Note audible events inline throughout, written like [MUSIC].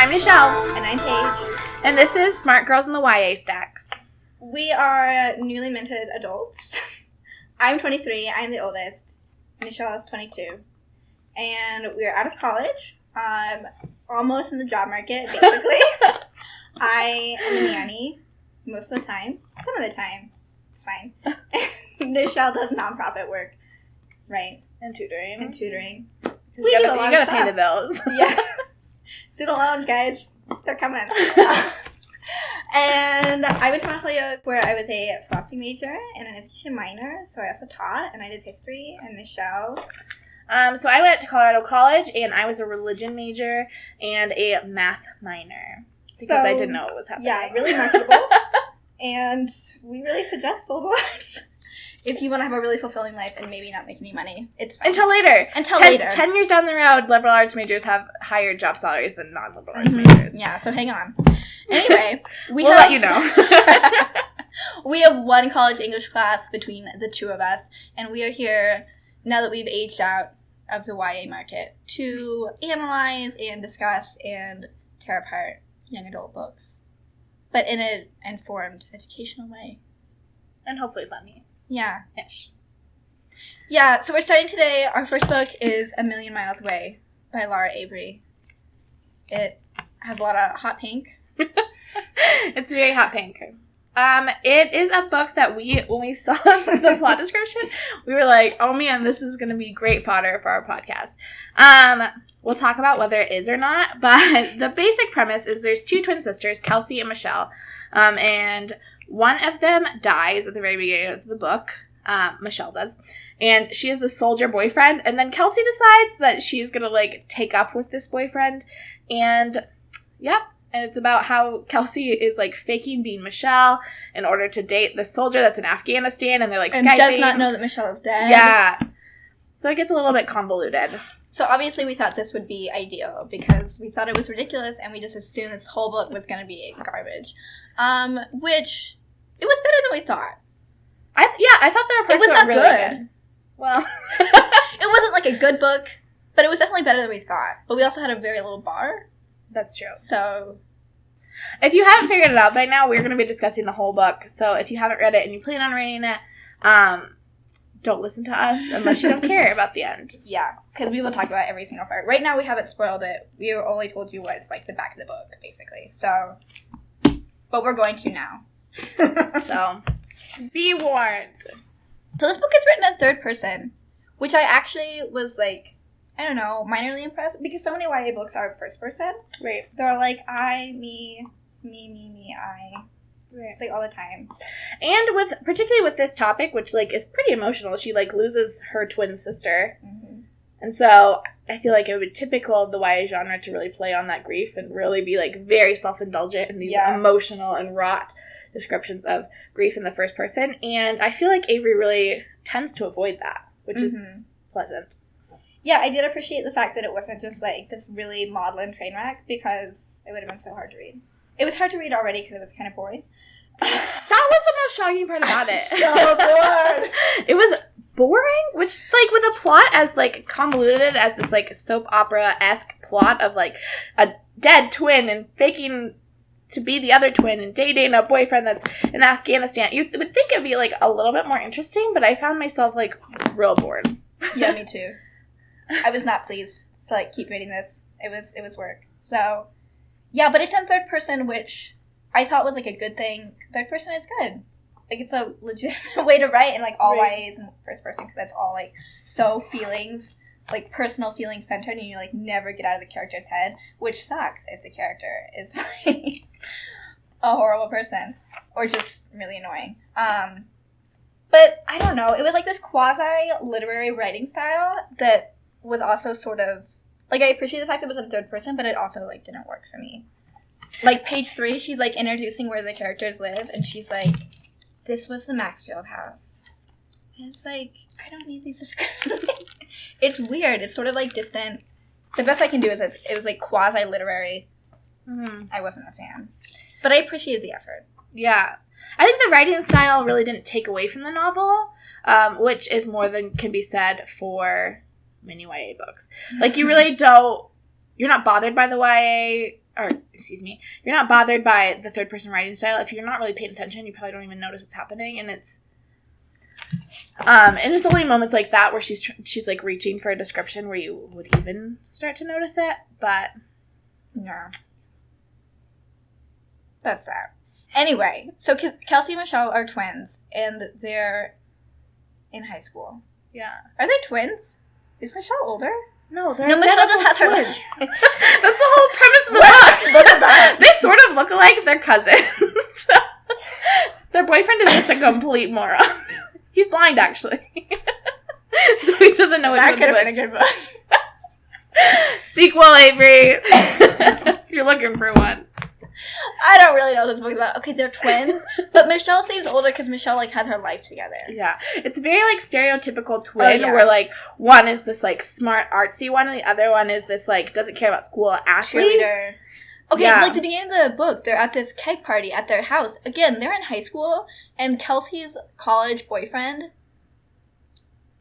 I'm Michelle, And I'm Paige. and this is Smart Girls in the YA Stacks. We are newly minted adults. [LAUGHS] I'm 23. I'm the oldest. Michelle is 22. And we're out of college. Um, almost in the job market, basically. [LAUGHS] I am a nanny most of the time. Some of the time, it's fine. [LAUGHS] Michelle does nonprofit work, right? And tutoring. And tutoring. you we do gotta, a lot you of gotta pay the bills. Yeah. Student loans, guys. They're coming. [LAUGHS] [LAUGHS] and I went to Mount Holyoke where I was a philosophy major and an education minor. So I also taught and I did history. And Michelle, Um, so I went to Colorado College, and I was a religion major and a math minor because I didn't know what was happening. yeah, really [LAUGHS] marketable. and we really suggest liberal arts. If you want to have a really fulfilling life and maybe not make any money, it's fine. Until later. Until ten, later. ten years down the road, liberal arts majors have higher job salaries than non-liberal arts Mhm. majors. Yeah, so hang on. Anyway, [LAUGHS] we We'll have, let you know. [LAUGHS] [LAUGHS] we have one college English class between the two of us, and we are here now that we've aged out of the YA market to analyze and discuss and tear apart young adult books, but in an informed, educational way. and hopefully funny. Yeah. Ish. Yeah, so we're starting today. Our first book is A Million Miles Away by Lara Avery. It has a lot of hot pink. [LAUGHS] it's very hot pink. Um, it is a book that we, when we saw [LAUGHS] the plot description, we were like, "Oh man, this is going to be great fodder for our podcast." Um, we'll talk about whether it is or not, [LAUGHS] but the basic premise is there's two twin sisters, Kelsey and Michelle, um, and one of them dies at the very beginning of the book. Um, Michelle does, and she has the soldier boyfriend, and then Kelsey decides that she's gonna like take up with this boyfriend, and yep, and it's about how Kelsey is like faking being Michelle in order to date the soldier that's in Afghanistan, and they're like And Skyping. does not know that Michelle is dead. Yeah. So it gets a little bit convoluted. So obviously we thought this would be ideal because we thought it was ridiculous and we just assumed this whole book was going to be garbage. Um, which it was better than we thought. I yeah, I thought there were It parts was that not were really good. good. Well, [LAUGHS] It wasn't like a good book, but it was definitely better than we thought. But we also had a very little bar, that's true. so If you haven't figured it out by now, we're going to be discussing the whole book. So if you haven't read it and you plan on reading it, um, don't listen to us unless you don't care about the end. [LAUGHS] yeah, because we will talk about every single part. Right now we haven't spoiled it. We only told you what's like the back of the book, basically. So, but we're going to now. [LAUGHS] So be warned. So this book is written in third person, which I actually was like, I don't know, minorly impressed because so many YA books are first person. Right. They're like I, me, me, me, me, I. Right. It's like all the time. And with particularly with this topic, which like is pretty emotional, she like loses her twin sister, hmm and so I feel like it would be typical of the YA genre to really play on that grief and really be like very self indulgent in these Yeah. emotional and wrought descriptions of grief in the first person. And I feel like Avery really tends to avoid that, which is Mhm. pleasant. Yeah, I did appreciate the fact that it wasn't just like this really maudlin train wreck because it would have been so hard to read. It was hard to read already because it was kind of boring. [LAUGHS] That was the most shocking part about it. [LAUGHS] So bored. [LAUGHS] it was boring, which like with a plot as like convoluted as this like soap opera esque plot of like a dead twin and faking to be the other twin and dating a boyfriend that's in Afghanistan. You would think it'd be like a little bit more interesting, but I found myself like real bored. yeah, me [LAUGHS] too. I was not pleased to like keep reading this. It was it was work. So yeah, but it's in third person, which I thought was like a good thing. Third person is good. Like it's a [LAUGHS] legitimate way to write, and like all Right. YAs in first person because that's all like so feelings, like personal feelings centered, and you like never get out of the character's head, which sucks if the character is [LAUGHS] like a horrible person or just really annoying. Um, but I don't know. It was like this quasi literary writing style that was also sort of like I appreciate the fact it was in third person, but it also like didn't work for me. Like page three, she's like introducing where the characters live, and she's like, "This was the Maxfield house." It's like I don't need these descriptions. [LAUGHS] it's weird. It's sort of like distant. The best I can do is that it was like quasi literary. Mm-hmm. I wasn't a fan, but I appreciated the effort. Yeah. I think the writing style really didn't take away from the novel, um, which is more than can be said for many YA books. Like, you really [LAUGHS] don't, you're not bothered by the YA or excuse me, you're not bothered by the third person writing style. If you're not really paying attention, you probably don't even notice what's happening, and it's um, and it's only moments like that where she's tr- she's like reaching for a description where you would even start to notice it. But Yeah. That's that. Anyway, so Ke- Kelsey and Michelle are twins, and they're in high school. yeah, Are they twins? Is Michelle older? no, they're No, Michelle just has her. twins. [LAUGHS] That's the whole premise of the book. Look at that. they sort of look alike. They're cousins. [LAUGHS] Their boyfriend is just a complete moron. [LAUGHS] He's blind, actually, [LAUGHS] so he doesn't know which that could have been a good book. [LAUGHS] Sequel, Avery. [LAUGHS] you're looking for one. I don't really know what this book's about. Okay, they're twins, but Michelle seems older because Michelle like has her life together. Yeah, it's very like stereotypical oh, twin, Oh, yeah. where like one is this like smart artsy one, and the other one is this like doesn't care about school athlete. Cheerleader. Okay, Yeah. like the beginning of the book, they're at this keg party at their house. Again, they're in high school, and Kelsey's college boyfriend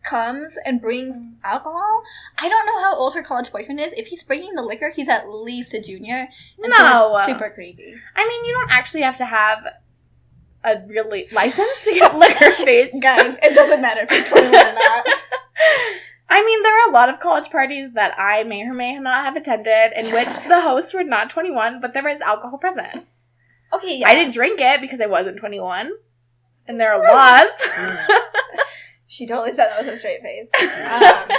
comes and brings mm. alcohol. I don't know how old her college boyfriend is. If he's bringing the liquor, he's at least a junior. And so No. it's super creepy. I mean, you don't actually have to have a really license to get [LAUGHS] liquor. [LAUGHS] Guys, it doesn't matter if you're 21 or not. [LAUGHS] I mean, there are a lot of college parties that I may or may not have attended in which the hosts were not 21, but there was alcohol present. Okay, yeah. I didn't drink it because I wasn't 21, and there are laws. [LAUGHS] She totally said that with a straight face. [LAUGHS] Um,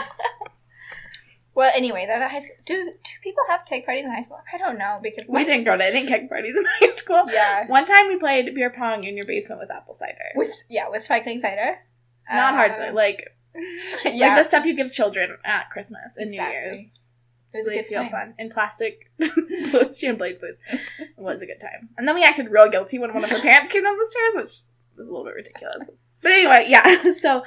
well, anyway, they're high school. Do, do people have keg parties in high school? I don't know because we didn't go to any keg parties in [LAUGHS] high school. Yeah. One time we played beer pong in your basement with apple cider. With yeah, with sparkling cider. not Uh, hard cider, like [LAUGHS] yeah, like the stuff you give children at Christmas and New Year's. It was so a good feel time. fun in plastic [LAUGHS] [LAUGHS] Champlain food. It was a good time. And then we acted real guilty when one of her parents came down the stairs, which was a little bit ridiculous. But anyway, yeah. So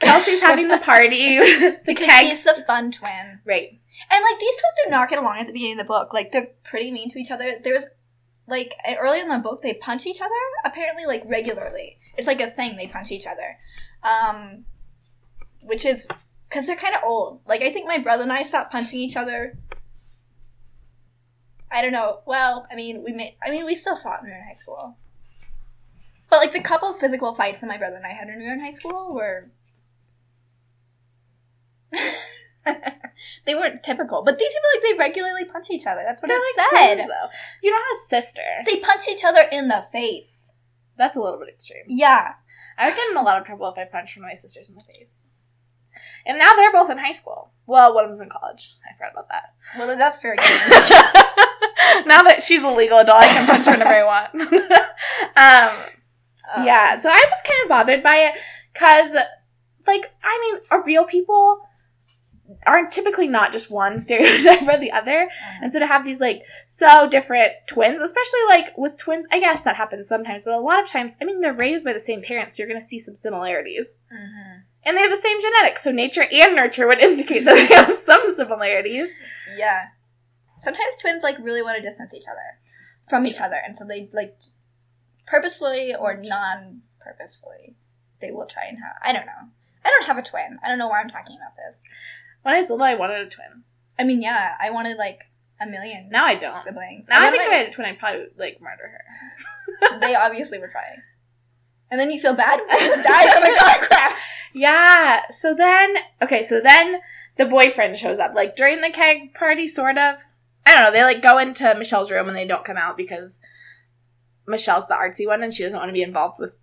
Kelsey's having the party, the because kegs. she's the fun twin, Right. and like these twins do not get along at the beginning of the book. Like they're pretty mean to each other. There's like early in the book they punch each other apparently like regularly. It's like a thing they punch each other, um, which is because they're kind of old. Like I think my brother and I stopped punching each other. I don't know. Well, I mean, we made. I mean, we still fought when we were in high school. But like the couple physical fights that my brother and I had when we were in high school were. [LAUGHS] they weren't typical, but these people like they regularly punch each other. That's what They're it like said. twins, though. You don't have a sister. They punch each other in the face. That's a little bit extreme. Yeah. I would get in a lot of trouble if I punched one of my sisters in the face. And now they're both in high school. Well, one of them's in college. I forgot about that. Well, that's very good. [LAUGHS] now that she's a legal adult, I can punch her whenever I want. [LAUGHS] um, Um, yeah, so I was kind of bothered by it because, like, I mean, are real people aren't typically not just one [LAUGHS] stereotype or the other. And so to have these like so different twins, especially like with twins, I guess that happens sometimes, but a lot of times, I mean, they're raised by the same parents, so you're going to see some similarities. Mhm. And they have the same genetics, so nature and nurture would [LAUGHS] indicate that they have some similarities. Yeah. Sometimes twins like really want to distance each other from each other, and so they like purposefully or non-purposefully they will try and have. I don't know. I don't have a twin. I don't know why I'm talking about this. When I was little, I wanted a twin. I mean, yeah, I wanted like a million. Now I don't. siblings. Now I think if I had a twin, I'd probably like murder her. [LAUGHS] they obviously were trying. And then you feel bad when [LAUGHS] you die from a car [LAUGHS] Yeah. So then, okay, so then the boyfriend shows up, like during the keg party, sort of. I don't know. They like go into Michelle's room and they don't come out because Michelle's the artsy one and she doesn't want to be involved with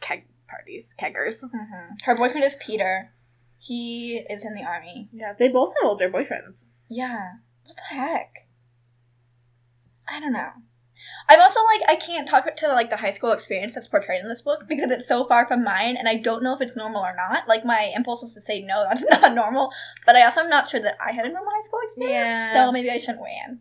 keg parties, keggers. Mm-hmm. Her boyfriend is Peter. He is in the army. Yeah, they both have older boyfriends. Yeah. What the heck? I don't know. I'm also like I can't talk to like the high school experience that's portrayed in this book because it's so far from mine and I don't know if it's normal or not. Like my impulse is to say no, that's [LAUGHS] not normal, but I also am not sure that I had a normal high school experience. Yeah. So maybe I shouldn't weigh in.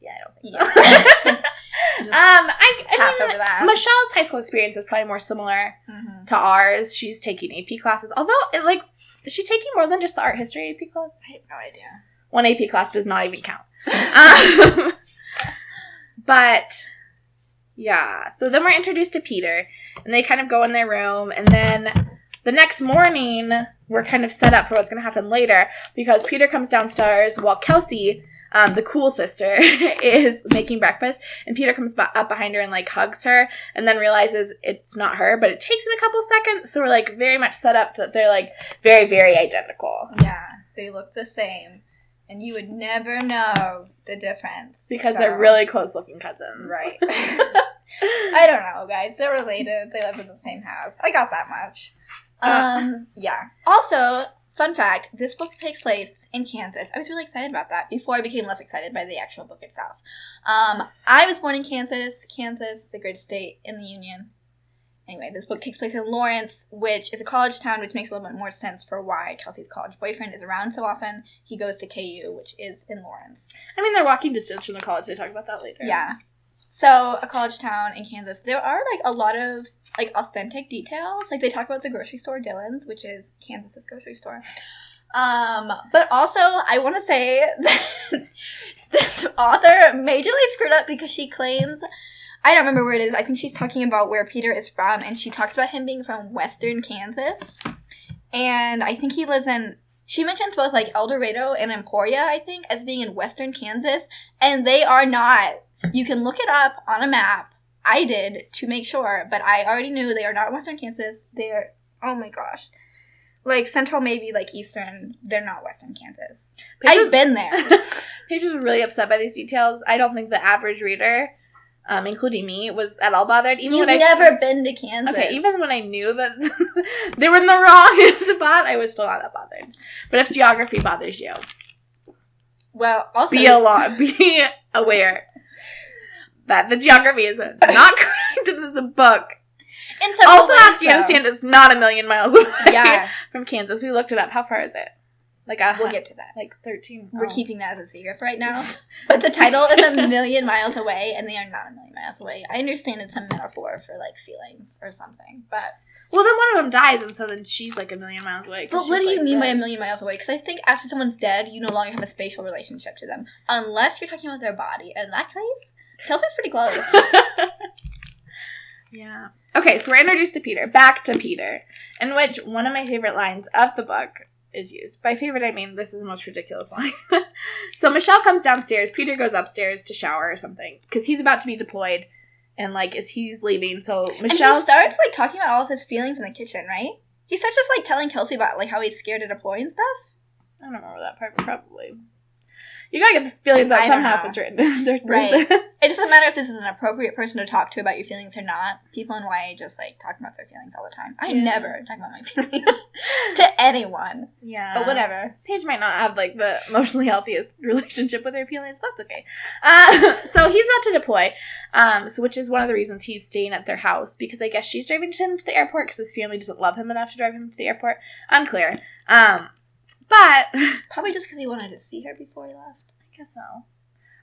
Yeah, I don't think so. Yeah. [LAUGHS] [LAUGHS] um, I, I Pass mean, over that. Michelle's high school experience is probably more similar Mhm. to ours. She's taking AP classes, although it, like, is she taking more than just the art history AP class? I have no idea. One AP class does not even count. um, but yeah, so then we're introduced to Peter, and they kind of go in their room, and then the next morning we're kind of set up for what's going to happen later because Peter comes downstairs while Kelsey um, the cool sister [LAUGHS] is making breakfast, and Peter comes up behind her and like hugs her, and then realizes it's not her, but it takes him a couple seconds. So we're like very much set up that they're like very very identical Yeah, they look the same, and you would never know the difference because So- they're really close looking cousins. right. [LAUGHS] [LAUGHS] I don't know, guys. They're related. They live in the same house. I got that much. Uh. Um, yeah. Also, fun fact: this book takes place in Kansas. I was really excited about that before I became less excited by the actual book itself. Um, I was born in Kansas. Kansas, the greatest state in the union. Anyway, this book takes place in Lawrence, which is a college town, which makes a little bit more sense for why Kelsey's college boyfriend is around so often. He goes to KU, which is in Lawrence. I mean, they're walking distance from the college. They talk about that later. Yeah. So a college town in Kansas. There are like a lot of like authentic details. Like they talk about the grocery store Dillon's, which is Kansas's grocery store. Um, but also I want to say [LAUGHS] that this author majorly screwed up because she claims I don't remember where it is. I think she's talking about where Peter is from, and she talks about him being from Western Kansas. And I think he lives in. She mentions both like El Dorado and Emporia, I think, as being in Western Kansas, and they are not. You can look it up on a map. I did to make sure, but I already knew they are not Western Kansas. They're oh my gosh, like Central, maybe like Eastern. They're not Western Kansas. Paige I've been there. [LAUGHS] Paige was really upset by these details. I don't think the average reader, um, including me, was at all bothered. Even You've when I never been to Kansas. Okay, even when I knew that [LAUGHS] they were in the wrong [LAUGHS] spot, I was still not that bothered. But if geography bothers you, well, also be along, [LAUGHS] be aware that the geography is not correct in this book. in Also, ways, Afghanistan is not a million miles away. Yeah, from Kansas. We looked it up. How far is it? Like a we'll get to that. like thirteen. We're oh. keeping that as a secret for right now. [LAUGHS] But the title is a [LAUGHS] million miles away, and they are not a million miles away. I understand it's a metaphor for like feelings or something, but Well, then one of them dies, and so then she's like a million miles away. but what do you like, mean by a million miles away? Because I think after someone's dead, you no longer have a spatial relationship to them, unless you're talking about their body. In that case, Kelsey's pretty close. [LAUGHS] Yeah. Okay, so we're introduced to Peter. Back to Peter, in which one of my favorite lines of the book is used. By favorite, I mean this is the most ridiculous [LAUGHS] line. so Michelle comes downstairs. Peter goes upstairs to shower or something because he's about to be deployed, and like as he's leaving, so Michelle he starts like talking about all of his feelings in the kitchen, right? He starts just like telling Kelsey about like how he's scared to deploy and stuff. I don't remember that part, probably. You gotta get the feelings that somehow if it's written [LAUGHS] in third Right. [LAUGHS] It doesn't matter if this is an appropriate person to talk to about your feelings or not. People in YA just like talk about their feelings all the time. I Yeah. never talk about my [LAUGHS] feelings to anyone. yeah. But whatever. Paige might not have like the emotionally healthiest relationship with her feelings. But that's okay. Uh, so he's about to deploy, um, so which is one of the reasons he's staying at their house because I guess she's driving him to the airport because his family doesn't love him enough to drive him to the airport. Unclear. Um, but Probably just because he wanted to see her before he left. Guess so.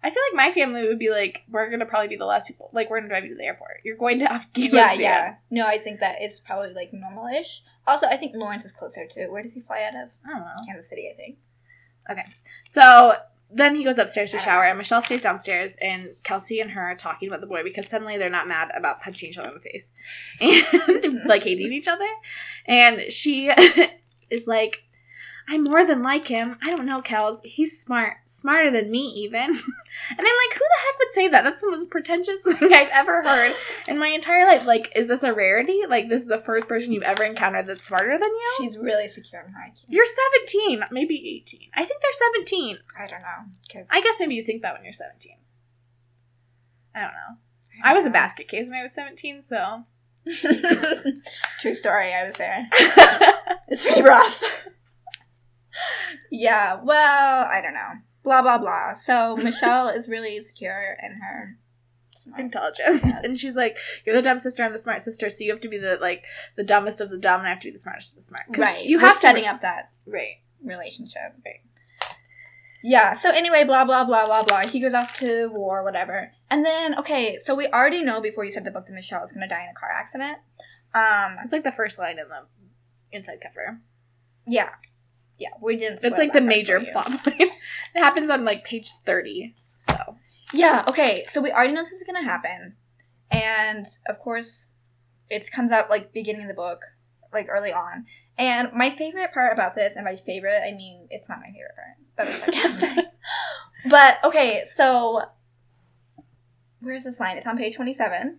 I feel like my family would be like, we're gonna probably be the last people. Like, we're gonna drive you to the airport. You're going to [LAUGHS] Afghanistan. Yeah, yeah. No, I think that is probably like normal-ish. Also, I think Lawrence is closer to Where does he fly out of? I don't know. Kansas City, I think. Okay, so then he goes upstairs to shower, and Michelle stays downstairs, and Kelsey and her are talking about the boy because suddenly they're not mad about punching each other in the face [LAUGHS] and like hating each other. And she [LAUGHS] is like, I'm more than like him. I don't know, Kels. He's smart. Smarter than me, even. [LAUGHS] and I'm like, who the heck would say that? That's the most pretentious [LAUGHS] thing I've ever heard in my entire life. Like, is this a rarity? Like, this is the first person you've ever encountered that's smarter than you? She's really secure in her IQ. You're 17, maybe 18. I think they're 17. I don't know. Cause I guess maybe you think that when you're 17. I don't know. I was a basket case when I was 17, so. [LAUGHS] True story. I was there. It's pretty rough. Yeah, well, I don't know. Blah, blah, blah. So, Michelle is really secure in her. Intelligence. Yeah. And she's like, You're the dumb sister, I'm the smart sister, so you have to be the like the dumbest of the dumb and I have to be the smartest of the smart. Right. You We're have setting to up that Right. relationship. Right. Yeah, so anyway, blah, blah, blah, blah, blah. He goes off to war, whatever. And then, okay, so we already know before you said the book that Michelle is going to die in a car accident. Um, It's like the first line in the inside cover. yeah. Yeah, we didn't. It's like that the major plot point. [LAUGHS] it happens on like page 30. So. Yeah, okay, so we already know this is gonna happen. And of course, it comes out like beginning of the book, like early on. And my favorite part about this, and by favorite, I mean it's not my favorite part. That was sarcastic. [LAUGHS] but okay, so where's this line? It's on page twenty-seven.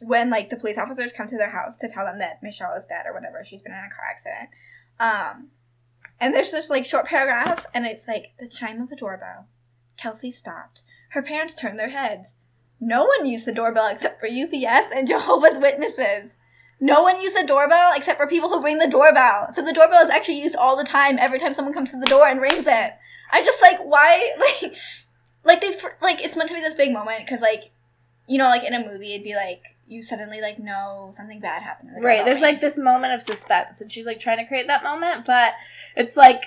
When like the police officers come to their house to tell them that Michelle is dead or whatever, she's been in a car accident. Um, and there's this like short paragraph, and it's like the chime of the doorbell. Kelsey stopped. Her parents turned their heads. No one used the doorbell except for UPS and Jehovah's Witnesses. No one used the doorbell except for people who ring the doorbell. So the doorbell is actually used all the time every time someone comes to the door and rings it. I'm just like, why? [LAUGHS] Like, like they like it's meant to be this big moment because like, you know, like in a movie, it'd be like you suddenly like know something bad happened. the Right. There's like this moment of suspense, and she's like trying to create that moment, but it's like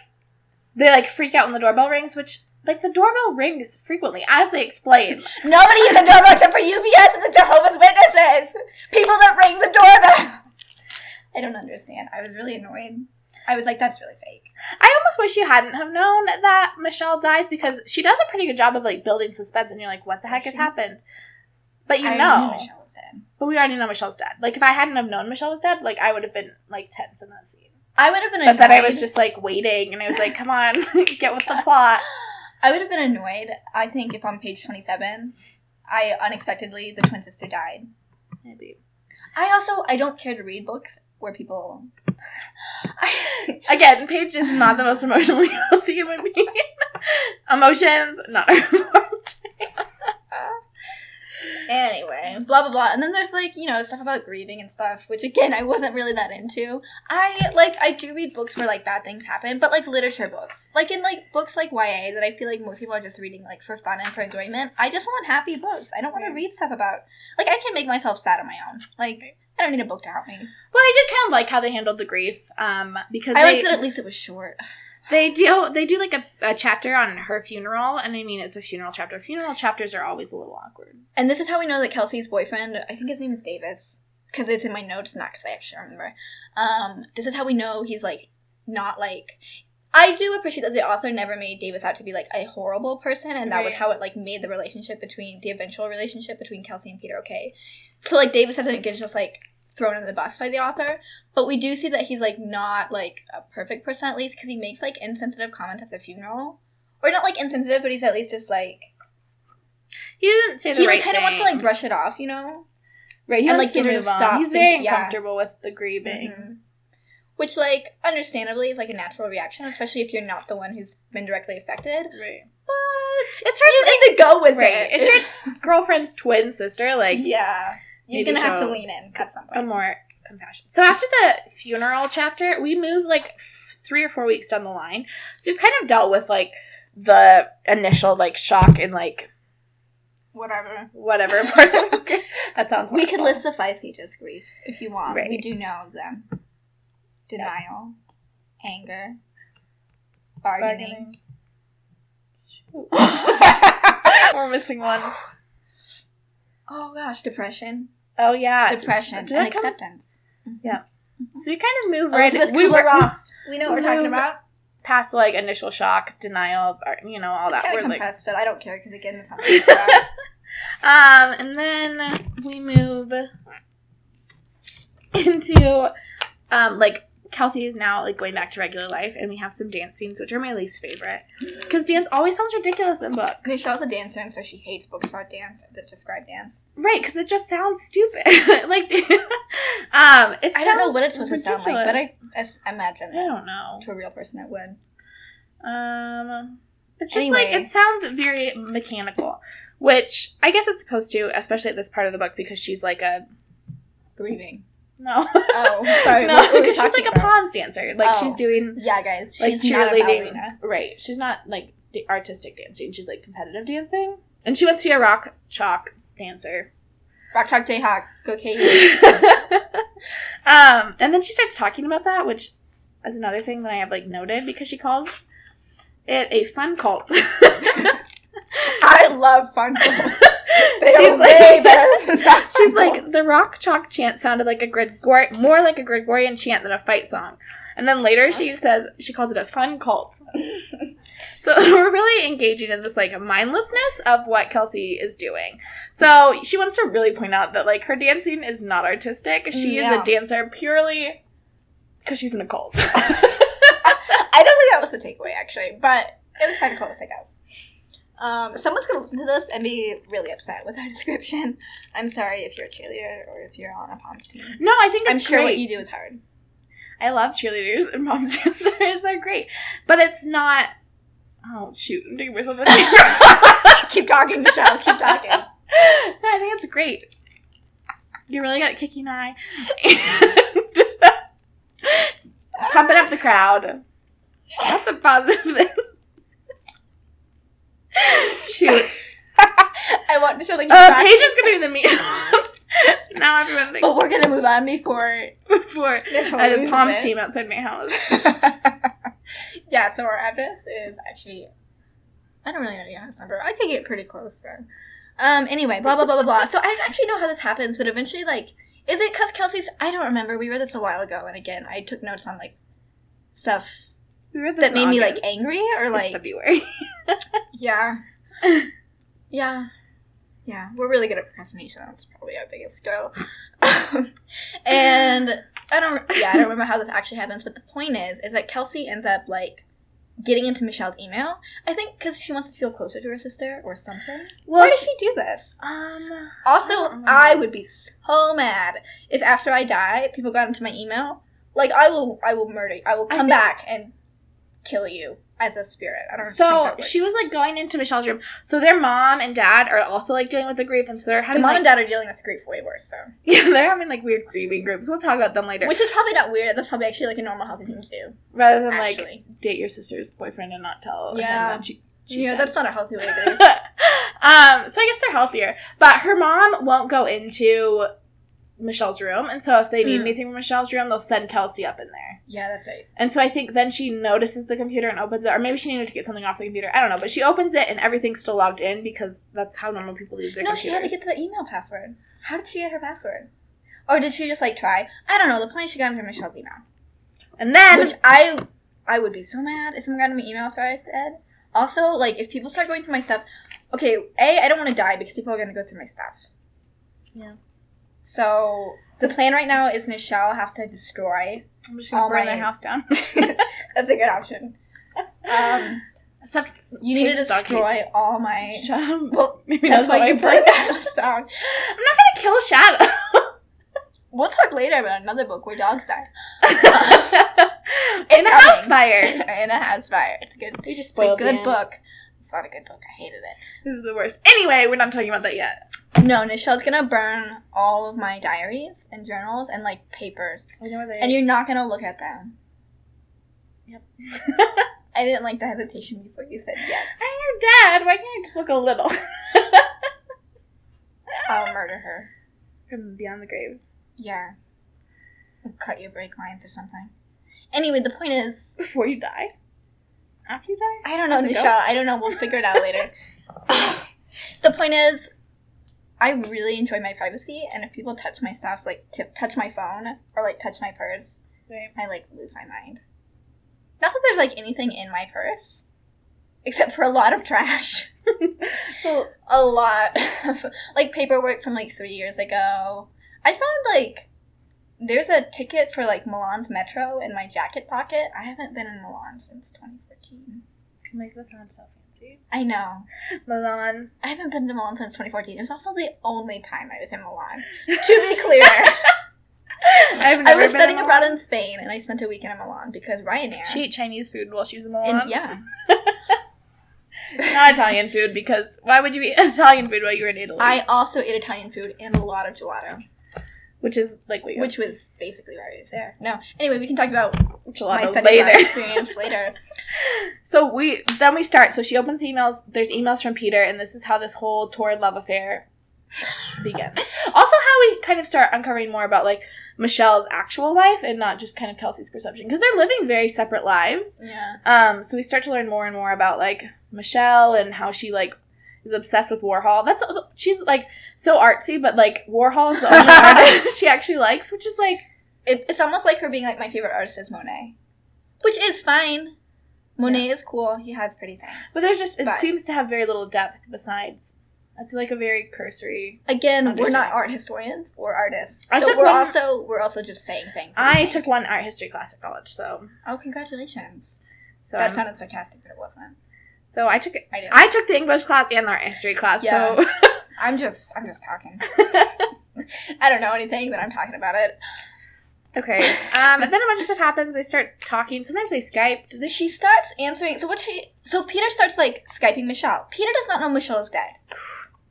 they like freak out when the doorbell rings, which like the doorbell rings frequently, as they explain. Nobody used the doorbell except for UPS and the Jehovah's Witnesses. People that ring the doorbell. I don't understand. I was really annoyed. I was like, that's really fake. I almost wish you hadn't have known that Michelle dies because she does a pretty good job of like building suspense, and you're like, what the heck has happened? But you I know, Michelle was dead. But we already know Michelle's dead. Like if I hadn't have known Michelle was dead, like I would have been like tense in that scene. I would have been But annoyed. then I was just like waiting, and I was like, come on, [LAUGHS] [LAUGHS] get with the plot. I would have been annoyed. I think if on page twenty-seven, I unexpectedly the twin sister died. Maybe. I also I don't care to read books where people. [LAUGHS] I, Again, Paige is not the most emotionally healthy human being. Emotions, not fault. Anyway, blah blah blah. And then there's like, you know, stuff about grieving and stuff, which again I wasn't really that into. I like I do read books where like bad things happen, but like literature books. Like in like books like YA that I feel like most people are just reading like for fun and for enjoyment. I just want happy books. I don't want to read stuff about like I can make myself sad on my own. Like I don't need a book to help me. Well, I did kind of like how they handled the grief, um, because I they, like that at least it was short. They do they do like a, a chapter on her funeral, and I mean it's a funeral chapter. Funeral chapters are always a little awkward. And this is how we know that Kelsey's boyfriend, I think his name is Davis, because it's in my notes, not because I actually remember. Um, this is how we know he's like not like. I do appreciate that the author never made Davis out to be like a horrible person, and that was how it like made the relationship between the eventual relationship between Kelsey and Peter okay. So like Davis doesn't get just like thrown in the bus by the author, but we do see that he's like not like a perfect person at least because he makes like insensitive comments at the funeral, or not like insensitive, but he's at least just like He didn't say the he right like kind of wants to like brush it off, you know. right. He and, wants like, to get her to on. stop He's very yeah. uncomfortable with the grieving. Mhm. Which, like, understandably is like a natural reaction, especially if you're not the one who's been directly affected. Right. But It's her. you need to go with right. it. It's your [LAUGHS] girlfriend's twin sister. Like yeah, you're gonna have to lean in at some a more compassion. So after the funeral chapter, we move like f- three or four weeks down the line. So we've kind of dealt with like the initial like shock and like Whatever. whatever [LAUGHS] part. that sounds. We could list the five stages of grief if you want. Right. We do know of them: denial, anger, bargaining. Bargaining. [LAUGHS] [LAUGHS] We're missing one. oh gosh, depression, Oh yeah, depression, and that come- acceptance. So we kind of move right. Elizabeth we were Kubler-Ross. We know what we're talking about. past like initial shock, denial, or, you know, all It's that. kind We're of like, compressed, but I don't care because again, it's not. [LAUGHS] what it's um, and then we move into um like Kelsey is now like going back to regular life, and we have some dance scenes, which are my least favorite because dance always sounds ridiculous in books. Michelle's a dancer, and so she hates books about dance that describe dance. Right, because it just sounds stupid. [LAUGHS] like, [LAUGHS] um, it I don't know what it's supposed to sound like, but I, I, imagine I don't know. to a real person it would. Um, it's just like it sounds very mechanical, which I guess it's supposed to, especially at this part of the book because she's like a Grieving. No, Oh, [LAUGHS] sorry. no, what were we because she's like a about? pause dancer. Like Oh. she's doing Yeah, guys. like she's a cheerleading. Right, she's not like the artistic dancing. She's like competitive dancing, and she wants to be a rock chalk dancer. Rock Chalk Jayhawk. Go KU. [LAUGHS] um, and then she starts talking about that, which is another thing that I have like noted because she calls it a fun cult. [LAUGHS] I love fun. They [LAUGHS] she's like, [LAUGHS] she's like the rock chalk chant sounded like a Gregor- more like a Gregorian chant than a fight song. And then later she says she calls it a fun cult. [LAUGHS] So we're really engaging in this like mindlessness of what Kelsey is doing. So she wants to really point out that like her dancing is not artistic. She mm, is a dancer purely Because she's in a cult. I don't think that was the takeaway, actually, but it was kind of close, I guess. Um, someone's gonna listen to this and be really upset with our [LAUGHS] description. I'm sorry if you're a cheerleader or if you're on a pom team. no, I think it's I'm sure what you do is hard. I love cheerleaders and pom dancers. [LAUGHS] They're great. But it's not. Oh, shoot. I'm doing myself a [LAUGHS] keep talking, Michelle. Keep talking. no, I think it's great. You really got a kicking eye. Pumping up the crowd. That's a positive thing. Shoot. [LAUGHS] I want to show like Uh, Paige is gonna be the mean. [LAUGHS] now everyone thinks but we're gonna move on before before uh, the Palms team outside my house. [LAUGHS] yeah, so our address is actually I don't really know the house number. I could get pretty close, so um anyway, blah blah blah blah blah. So I don't actually know how this happens, but eventually like is it cause Kelsey's I don't remember. We read this a while ago and again I took notes on like stuff We that in made me like angry or It's like February. [LAUGHS] Yeah. [LAUGHS] yeah. Yeah. We're really good at procrastination. That's probably our biggest skill. [LAUGHS] and I don't yeah, I don't remember how this actually happens, but the point is is that Kelsey ends up like getting into Michelle's email. I think because she wants to feel closer to her sister or something. Well, Why does she do this? um, Also, don't. I would be so mad if after I die, people got into my email. Like I will, I will murder. you. I will I come think- back and kill you as a spirit. I don't. So she was like going into Michelle's room. So their mom and dad are also like dealing with the grief, and so they're The mom like, and dad are dealing with the grief way worse, so. [LAUGHS] yeah, they're having like weird grieving groups. We'll talk about them later. Which is probably not weird. That's probably actually like a normal healthy thing to do. Rather than like date your sister's boyfriend and not tell Yeah. him that she, she's yeah, dead. that's not a healthy way to do it. [LAUGHS] um, so I guess they're healthier. But her mom won't go into Michelle's room, and so if they need Hmm. anything from Michelle's room, they'll send Kelsey up in there. yeah, that's right. And so I think then she notices the computer and opens it, or maybe she needed to get something off the computer. I don't know, but she opens it and everything's still logged in because that's how normal people leave their no, she had to get to the email password. How did she get her password? Or did she just like try? I don't know. The point is she got into Michelle's email, and then which I I would be so mad if someone got into my email after I said. Also, like if people start going through my stuff, okay, a I don't want to die because people are gonna go through my stuff. Yeah. So the plan right now is Michelle has to destroy. I'm just gonna all burn my- their house down. [LAUGHS] That's a good option. Um, Except you need to destroy all my. Up. Well, [LAUGHS] Maybe that's why why you burn the the house down. I'm not gonna kill Shadow. [LAUGHS] We'll talk later about another book where dogs die. In a house fire. In a house fire. It's good. You just It's a spoiled good book. It's not a good book. I hated it. This is the worst. Anyway, we're not talking about that yet. No, Michelle's gonna burn all of my diaries and journals and like papers, I know where they and you're not gonna look at them. Yep. [LAUGHS] I didn't like the hesitation before you said yes. I'm your dad. Why can't I just look a little? [LAUGHS] I'll murder her. From beyond the grave. Yeah. I'll cut your brake lines or something. Anyway, the point is, Before you die? After you die? I don't know, Michelle. I don't know. We'll figure it out later. [LAUGHS] the point is, I really enjoy my privacy, and if people touch my stuff, like tip, touch my phone or like touch my purse, Right. I like lose my mind. Not that there's like anything in my purse, except for a lot of trash. [LAUGHS] So, a lot of like paperwork from like three years ago. I found like there's a ticket for like Milan's Metro in my jacket pocket. I haven't been in Milan since 2014. it makes it sound so fancy. I know. Milan. I haven't been to Milan since 2014. It was also the only time I was in Milan. to be clear, [LAUGHS] [LAUGHS] I've I was been studying in abroad in Spain and I spent a weekend in Milan because Ryanair. She ate Chinese food while she was in Milan. and yeah, [LAUGHS] Not Italian food because why would you eat Italian food while you were in Italy? I also ate Italian food and a lot of gelato, which is like we which was basically why I was there. No, anyway, we can talk about which a my of later. experience [LAUGHS] later. So we then we start. So she opens emails. There's emails from Peter, and this is how this whole torrid love affair begins. [LAUGHS] also, how we kind of start uncovering more about like Michelle's actual life and not just kind of Kelsey's perception because they're living very separate lives. Yeah. Um, so we start to learn more and more about like Michelle and how she like is obsessed with Warhol. That's she's like so artsy, but like Warhol is the only [LAUGHS] artist she actually likes, which is like It, it's almost like her being like my favorite artist is Monet, which is fine. Monet is cool. He has pretty things. But there's just it But- seems to have very little depth besides It's like a very cursory. Again, we're not art historians or artists. I so took we're one- also we're also just saying things. I took one art history class at college, so Oh, congratulations! so that I'm- sounded sarcastic, but it wasn't. so I took it. I. I took the English class and the art history class. Yeah. So [LAUGHS] I'm just I'm just talking. [LAUGHS] I don't know anything, but I'm talking about it. okay. Um, and then a bunch of stuff happens. They start talking. Sometimes they Skype. She starts answering. So what she? So Peter starts like skyping Michelle. Peter does not know Michelle is dead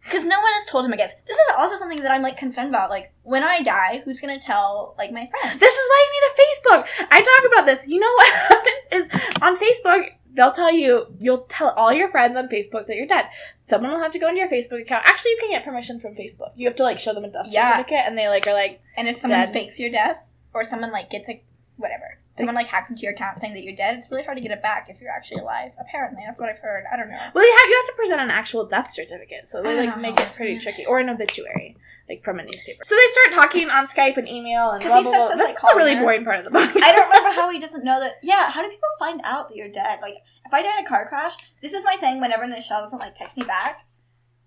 because no one has told him. I guess this is also something that I'm like concerned about. Like when I die, who's gonna tell like my friends? This is why you need a Facebook. I talk about this. You know what [LAUGHS] happens is on Facebook, they'll tell you, you'll tell all your friends on Facebook that you're dead. Someone will have to go into your Facebook account. Actually, you can get permission from Facebook. You have to like show them a death Yeah. certificate, and they like are like, And if someone Dead. fakes your death, or someone like gets like whatever, someone like hacks into your account saying that you're dead, it's really hard to get it back if you're actually alive. Apparently, that's what I've heard. I don't know. well, you have you have to present an actual death certificate, so they like make it pretty tricky, or an obituary. Like from a newspaper. So they start talking on Skype and email and blah blah blah. This like, is the really her. boring part of the book. I don't remember [LAUGHS] how he doesn't know that. Yeah, how do people find out that you're dead? Like, if I die in a car crash, this is my thing. Whenever Michelle doesn't like text me back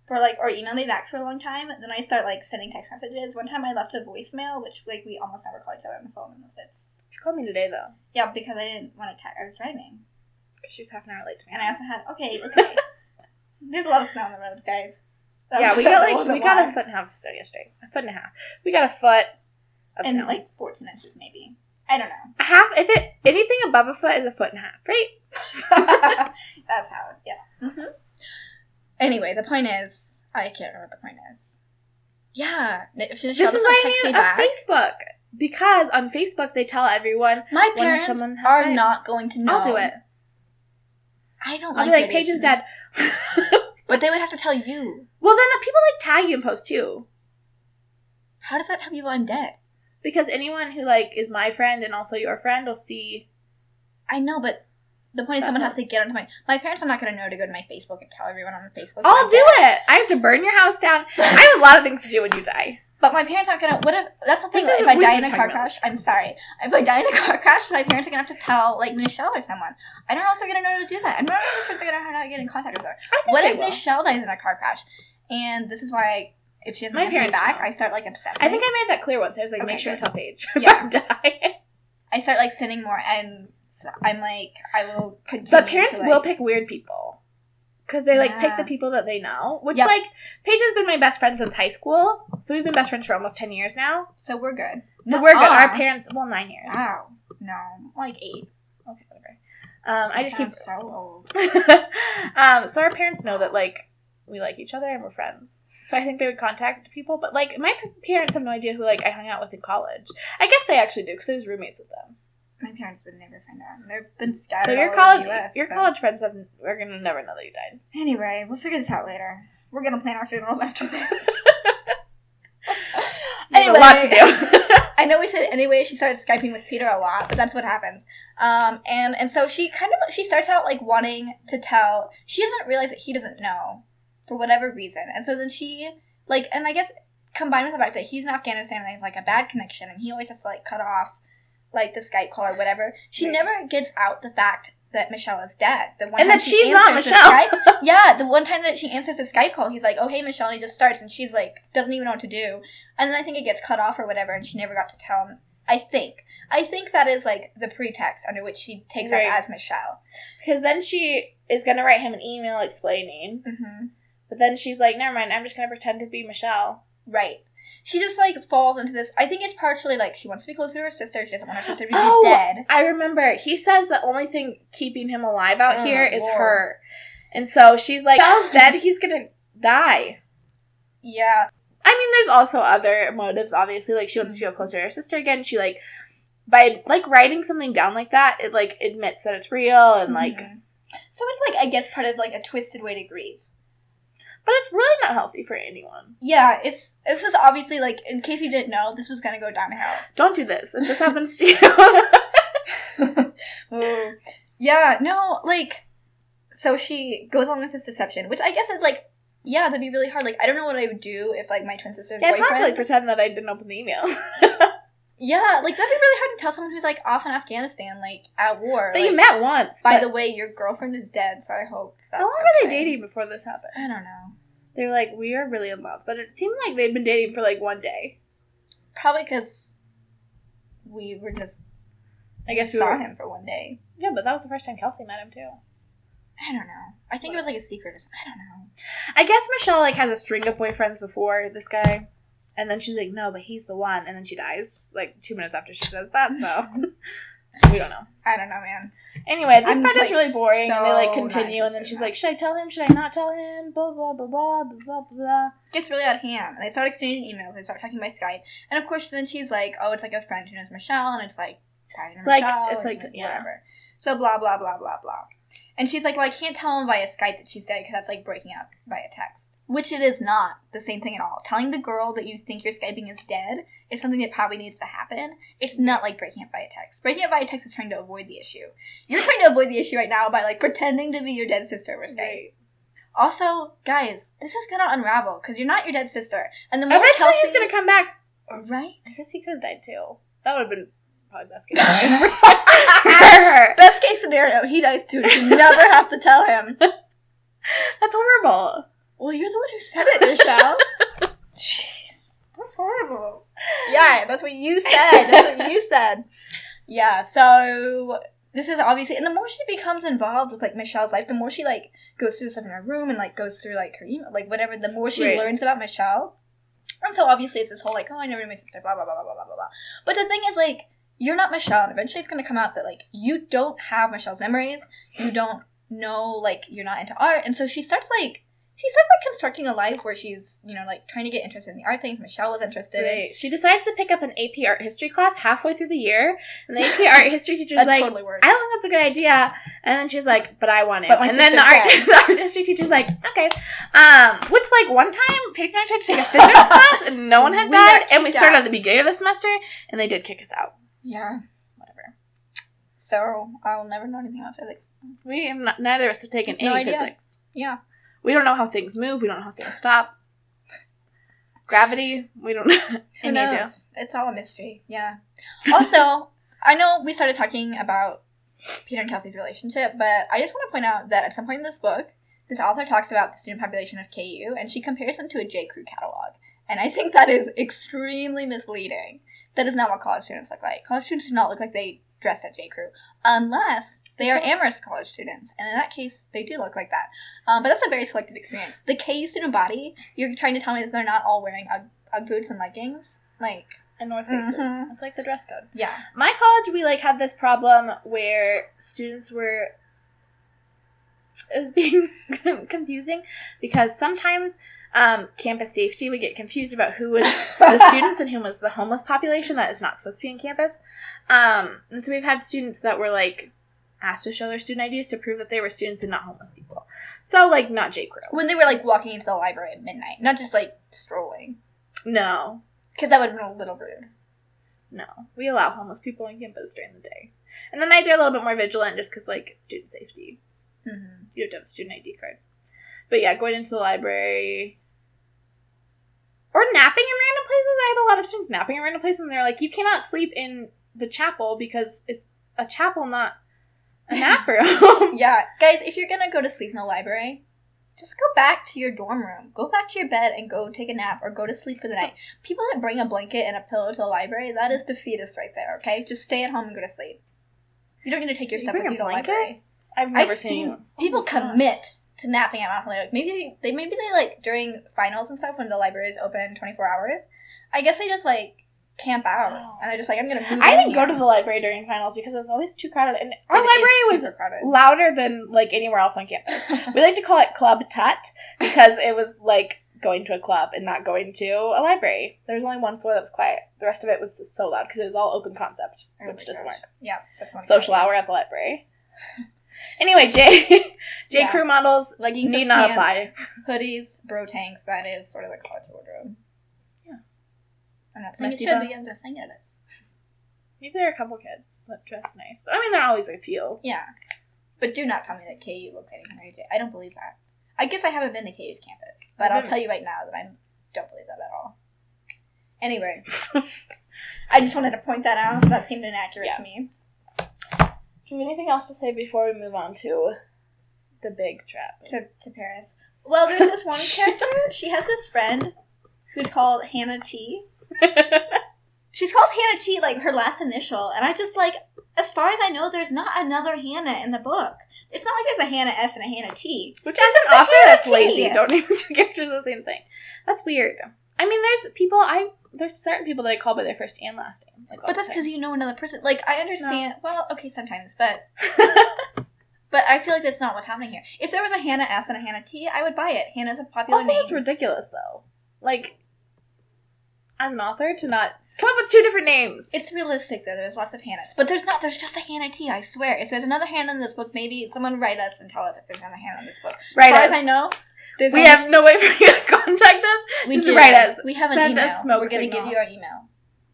for like or email me back for a long time, then I start like sending text messages. One time I left a voicemail, which like we almost never call each other on the phone unless it's called me today though. yeah because I didn't want to text. I was driving, She's half an hour late to me. and I also had okay okay. [LAUGHS] There's a lot of snow on the road, guys. That yeah, we [LAUGHS] got like we got a foot and a half of snow yesterday. A foot and a half. We got a foot of and snow. like 14 inches maybe. I don't know. a half. If it anything above a foot is a foot and a half, right? [LAUGHS] That's how. Yeah. hmm Anyway, the point is, I can't remember what the point is. Yeah, if This is why I need a back, Facebook because on Facebook they tell everyone my parents someone has are died. not going to know. I'll do it. I don't. I'll like be like, Paige is dead. [LAUGHS] but they would have to tell you. well, then the people like tag you and post too. How does that tell people I'm dead? Because anyone who like is my friend and also your friend will see. I know, but the point is, someone has to get onto my. My parents are not going to know to go to my Facebook and tell everyone on Facebook. I'll do dead. it. I have to burn your house down. I have a lot of things to do when you die. But my parents aren't gonna. What if that's the thing? This If I die in a car about crash, I'm sorry. If I die in a car crash, my parents are gonna have to tell like Michelle or someone. I don't know if they're gonna know how to do that. I'm not even sure if they're gonna know how to get in contact with her. I think What if will. Michelle dies in a car crash? And this is why, I, if she doesn't My parents back, know. I start like obsessing. I think I made that clear once. I was like, Okay, make sure to tell Paige [LAUGHS] Yeah. I die. I start like sending more, and I'm like, I will continue. But parents to, like, will pick weird people. Because they like pick the people that they know. Which Yep. like Paige has been my best friend since high school. So we've been best friends for almost ten years now. So we're good. So we're good. Our parents well, nine years. Wow. No, like eight. Okay, whatever. Um I just keep so old. [LAUGHS] um, so our parents know that like we like each other and we're friends. So I think they would contact people, but like my parents have no idea who like I hung out with in college. I guess they actually do because I was roommates with them. My parents would never find out. They've been scattered. so your all college, over the US, your so- college friends have, are gonna never know that you died. Anyway, we'll figure this out later. We're gonna plan our funerals [LAUGHS] after this. [LAUGHS] Have a lot to do. [LAUGHS] I know we said anyway. She started skyping with Peter a lot, but that's what happens. Um, and and so she kind of she starts out like wanting to tell. She doesn't realize that he doesn't know for whatever reason, and so then she like and I guess combined with the fact that he's in Afghanistan and they have like a bad connection, and he always has to like cut off like the Skype call or whatever. She Right. never gives out the fact that Michelle is dead. The one and that she she's not Michelle. Skype- [LAUGHS] yeah, the one time that she answers a Skype call, he's like, "Oh, hey, Michelle," and he just starts, and she's like, doesn't even know what to do, and then I think it gets cut off or whatever, and she never got to tell him. I think, I think that is like the pretext under which she takes Right. up as Michelle. Because then she is gonna write him an email explaining, hmm but then she's like, "Never mind, I'm just gonna pretend to be Michelle." Right. She just like falls into this. I think it's partially like she wants to be closer to her sister. She doesn't want her sister to be Oh, dead. I remember he says the only thing keeping him alive out Oh, here is Lord. her, and so she's like, "Michelle's dead. He's gonna die." Yeah. I mean, there's also other motives. Obviously, like she wants to feel closer to her sister again. She like by like writing something down like that, it like admits that it's real and like, Mhm. So it's like I guess part of like a twisted way to grieve. But it's really not healthy for anyone. Yeah, it's this is obviously like in case you didn't know, this was gonna go downhill. Don't do this. If this [LAUGHS] happens to you. [LAUGHS] Yeah, no, like so she goes on with this deception, which I guess is like yeah, that'd be really hard. Like I don't know what I would do if like my twin sister's yeah, I'd boyfriend. probably pretend that I didn't open the email. [LAUGHS] yeah, like that'd be really hard to tell someone who's like off in Afghanistan, like at war. that like, you met once. By the way, your girlfriend is dead, so I hope that's how long were they dating before this happened? I don't know. They're like, we are really in love. But it seemed like they'd been dating for like one day. Probably because we were just I guess we saw were, him for one day. Yeah, but that was the first time Kelsey met him too. I don't know. I think it was like a secret. I don't know. I guess Michelle like has a string of boyfriends before this guy, and then she's like, no, but he's the one, and then she dies like two minutes after she says that. So [LAUGHS] we don't know. I don't know, man. Anyway, this I'm, part is really boring, and they like continue, and then she's in like, should I tell him? Should I not tell him? Blah blah blah blah blah blah blah. It gets really out of hand. And they start exchanging emails. They start talking by Skype. And of course, then she's like, "Oh, it's like a friend who knows Michelle," and it's like, "Tired of It's like- it's like- yeah. whatever. So blah blah blah blah blah. And she's like, "Well, I can't tell him via Skype that she's dead because that's like breaking up via text." Which it is not the same thing at all. Telling the girl that you think you're skyping is dead is something that probably needs to happen. It's not like breaking up via text. Breaking up via text is trying to avoid the issue. You're trying to avoid the issue right now by like pretending to be your dead sister over Skype. Right. Also, guys, this is gonna unravel because you're not your dead sister. And the more Eventually, Kelsey, he's gonna come back. right? I guess he could have died too. That would have been probably best case scenario. [LAUGHS] [LAUGHS] Best case scenario, he dies too. She never has to tell him. [LAUGHS] That's horrible. Well, you're the one who said it, Michelle. [LAUGHS] Jeez, that's horrible. Yeah, that's what you said. [LAUGHS] That's what you said. Yeah. So this is obviously, and the more she becomes involved with like Michelle's life, the more she like goes through stuff in her room and like goes through like her email, like whatever. The more she Right. learns about Michelle, and so obviously it's this whole like, oh, I never knew my sister, blah blah blah blah blah blah blah. But the thing is, like, you're not Michelle, and eventually it's gonna come out that like you don't have Michelle's memories. You don't know like you're not into art, and so she starts like. She starts like constructing a life where she's, you know, like trying to get interested in the art things. Michelle was interested in. She decides to pick up an AP art history class halfway through the year, and the AP [LAUGHS] art history teacher's like, totally. I don't think that's a good idea. And then she's like, but I want it. And then the art, [LAUGHS] the art history teacher's like, okay. Um, which like one time, Paige and I tried to take a physics [LAUGHS] class and no one had We died, and we started out. at the beginning of the semester, and they did kick us out. Yeah. Whatever. So I'll never know anything about physics. We have not, neither of us have taken No any idea. physics. Yeah. We don't know how things move. We don't know how things stop. Gravity. We don't [LAUGHS] know Who knows? It's all a mystery. Yeah. Also, [LAUGHS] I know we started talking about Peter and Kelsey's relationship, but I just want to point out that at some point in this book, this author talks about the student population of KU, and she compares them to a J. Crew catalog. And I think that is extremely misleading. That is not what college students look like. College students do not look like they dressed at J. Crew, unless they are Amherst college students, and in that case, they do look like that. Um, but that's a very selective experience. The KU student body, you're trying to tell me that they're not all wearing Ugg, Ugg boots and leggings? Like, And North Faces. Mhm. It's like the dress code. yeah. my college we like had this problem where students were it was being [LAUGHS] confusing because sometimes um, campus safety would get confused about who was [LAUGHS] the students and who was the homeless population that is not supposed to be in campus um, and so we've had students that were like asked to show their student IDs to prove that they were students and not homeless people so like not J Crew When they were like walking into the library at midnight, not just like strolling. no Because that would have been a little rude. no we allow homeless people on campus during the day and then I do a little bit more vigilant just because like student safety Mm-hmm. you have to have a student ID card. But yeah, going into the library or napping in random places. I had a lot of students napping in random places, and they're like, "You cannot sleep in the chapel because it's a chapel, not a nap room." [LAUGHS] Yeah. Guys, if you're gonna go to sleep in the library, just go back to your dorm room. Go back to your bed and go take a nap or go to sleep for the night. People that bring a blanket and a pillow to the library, that is defeatist right there, okay? Just stay at home and go to sleep. You don't need to take your You stuff with you to the library. I've never I've seen, seen oh people Oh commit to napping at Mount Holyoke. Maybe they, they maybe they like during finals and stuff when the library is open twenty four hours. I guess they just like camp out and they're just like I'm gonna. I didn't go to the library during finals because it was always too crowded, and our It library was crowded. louder than like anywhere else on campus. We like to call it Club Tut because it was like going to a club and not going to a library. There was only one floor that was quiet. The rest of it was so loud because it was all open concept, Oh which doesn't gosh. work. Yeah, that's one Social hour at the library. Anyway, J J Yeah. Crew models leggings, need not pants, apply. hoodies, bro tanks. That is sort of the college wardrobe. Yeah. I'm not saying it Messy should be. buns. I'm just saying it is. Maybe there are a couple kids that dress nice. I mean, there are always a few. Yeah, but do not tell me that KU looks anything like it. I don't believe that. I guess I haven't been to KU's campus, but I've I'll mm-hmm. tell you right now that I don't believe that at all. Anyway, [LAUGHS] I just wanted to point that out. That seemed inaccurate Yeah. to me. Do you have anything else to say before we move on to the big trap? To, to Paris. Well, there's this one [LAUGHS] character. She has this friend who's called Hannah T. [LAUGHS] She's called Hannah T, like her last initial, and I just like, as far as I know, there's not another Hannah in the book. It's not like there's a Hannah S and a Hannah T. Which is an author that's T. lazy. Don't [LAUGHS] name two characters the same thing. That's weird. I mean, there's people I there's certain people that I call by their first and last name. Like, But that's because you know another person. Like I understand. Well, okay, sometimes, but [LAUGHS] but I feel like that's not what's happening here. If there was a Hannah S and a Hannah T, I would buy it. Hannah's a popular also, name. It's ridiculous though. Like, as an author, to not come up with two different names. It's realistic though. There's lots of Hannahs, but there's not. There's just a Hannah T. I swear. If there's another Hannah in this book, maybe someone write us and tell us if there's another Hannah in this book. Right. as far as. I know, there's we only- have no way for you to contact us. we just do. write us. We have an Send us email. smoke We're gonna give you our email.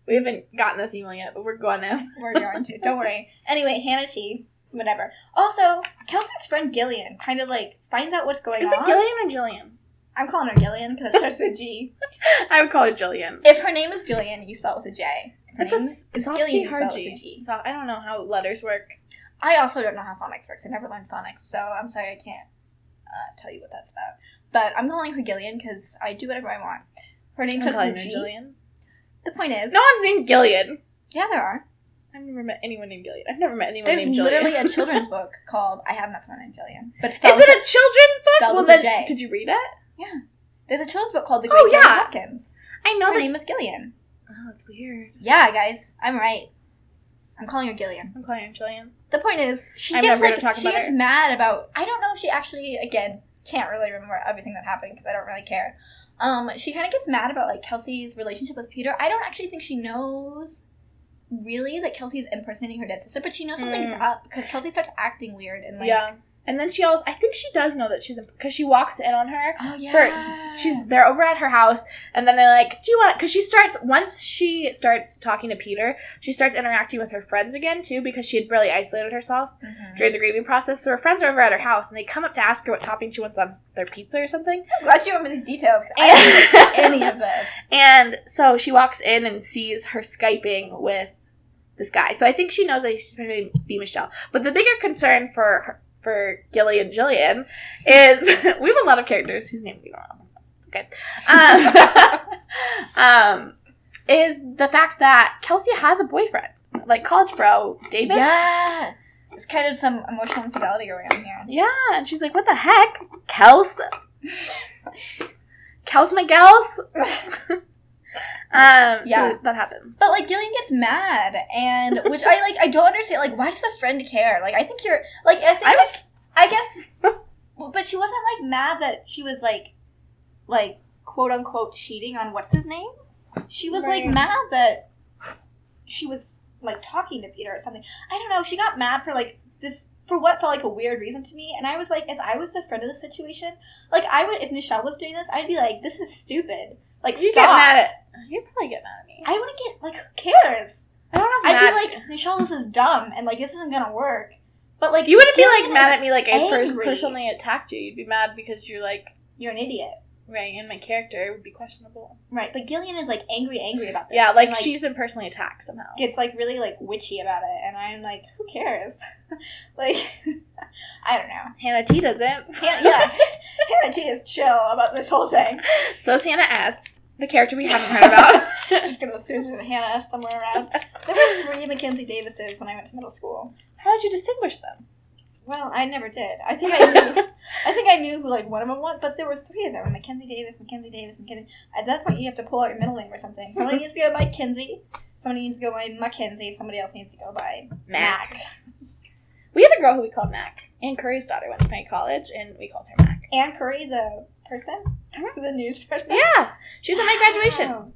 We haven't gotten this email yet, but we're going to. [LAUGHS] We're going to. Don't worry. Anyway, Hannah T. Whatever. Also, Kelsey's friend Gillian kind of like finds out what's going Is on. it Gillian or Jillian? I'm calling her Gillian because it starts with a G. [LAUGHS] I would call it Jillian. If her name is Gillian, you spell it with a J. If her It's a name s- is soft Gillian, G, you hard spell it with a G. G. So I don't know how letters work. I also don't know how phonics works. I never learned phonics, so I'm sorry I can't uh, tell you what that's about. But I'm calling her Gillian because I do whatever I want. Her name I'm starts calling with her a G. Jillian. The point is, No one's named Gillian. yeah, there are. I've never met anyone named Gillian. I've never met anyone There's named Jillian. literally a children's [LAUGHS] book called "I Have Met Someone Named Jillian," but Is spelled it a children's book? spelled well, with a then, J. did you read it? There's a children's book called "The Oh, Great Gillian yeah. Hopkins." I know Her that. name is Gillian. Oh, it's weird. Yeah, guys, I'm right. I'm calling her Gillian. I'm calling her Gillian. The point is, she I'm gets never like she about gets her. mad about. I don't know if she actually again can't really remember everything that happened because I don't really care. Um, she kind of gets mad about like Kelsey's relationship with Peter. I don't actually think she knows really that Kelsey's impersonating her dead sister, but she knows something's Mm. up because Kelsey starts acting weird and like, yeah. And then she also, I think she does know that she's because she walks in on her. oh yeah, For she's they're over at her house, and then they're like, "Do you want?" Because she starts once she starts talking to Peter, she starts interacting with her friends again too because she had really isolated herself Mhm. during the grieving process. So her friends are over at her house, and they come up to ask her what topping she wants on their pizza or something. I'm glad you remember these details. I didn't any of this. [LAUGHS] And so she walks in and sees her skyping with this guy. So I think she knows that she's going to be Michelle. But the bigger concern for her, for Gillian Jillian is [LAUGHS] we have a lot of characters whose name we don't know. Okay. Um, [LAUGHS] um, is the fact that Kelsey has a boyfriend, like college bro Davis. Yeah, there's kind of some emotional infidelity going on here. Yeah, and she's like, "What the heck, Kels? [LAUGHS] Kels, my gals." Um, Yeah. so that happens. But like Gillian gets mad, and which I like. I don't understand. Like, why does a friend care? Like, I think you're like. I think. I like, I guess. [LAUGHS] but she wasn't like mad that she was like, like quote unquote cheating on what's his name. She was like mad that she was like talking to Peter or something. I don't know. She got mad for like this for what felt like a weird reason to me, and I was like, if I was the friend of the situation, like I would, if Michelle was doing this, I'd be like, this is stupid. Like, You stop. get mad at you probably get mad at me. I wouldn't get like who cares? I don't know. I'd be like, Michelle, this is dumb, and like this isn't gonna work. But like, you wouldn't be like mad at me like I first personally attacked you. You'd be mad because you're like You're an idiot, right, and my character would be questionable. right? But Gillian is like angry, angry about this. Yeah, like, and, she's been personally attacked somehow. gets like really like witchy about it, and I'm like, who cares? [LAUGHS] like, [LAUGHS] I don't know. Hannah T doesn't. Hannah, yeah, [LAUGHS] Hannah T is chill about this whole thing. so is Hannah S, the character we haven't heard about. Just gonna assume a Hannah S somewhere around. There were three Mackenzie Davises when I went to middle school. How did you distinguish them? Well, I never did. I think I knew. [LAUGHS] I think I knew who like one of them was, but there were three of them: Mackenzie Davis, Mackenzie Davis, Mackenzie. At that point, you have to pull out your middle name or something. Somebody [LAUGHS] needs to go by Kinsey. Somebody needs to go by Mackenzie. Somebody else needs to go by Mac. Mac. We had a girl who we called Mac. Ann Curry's daughter went to my college, and we called her Mac. Ann Curry, the person, uh-huh. [LAUGHS] the news person. Yeah, she was at my graduation. Wow.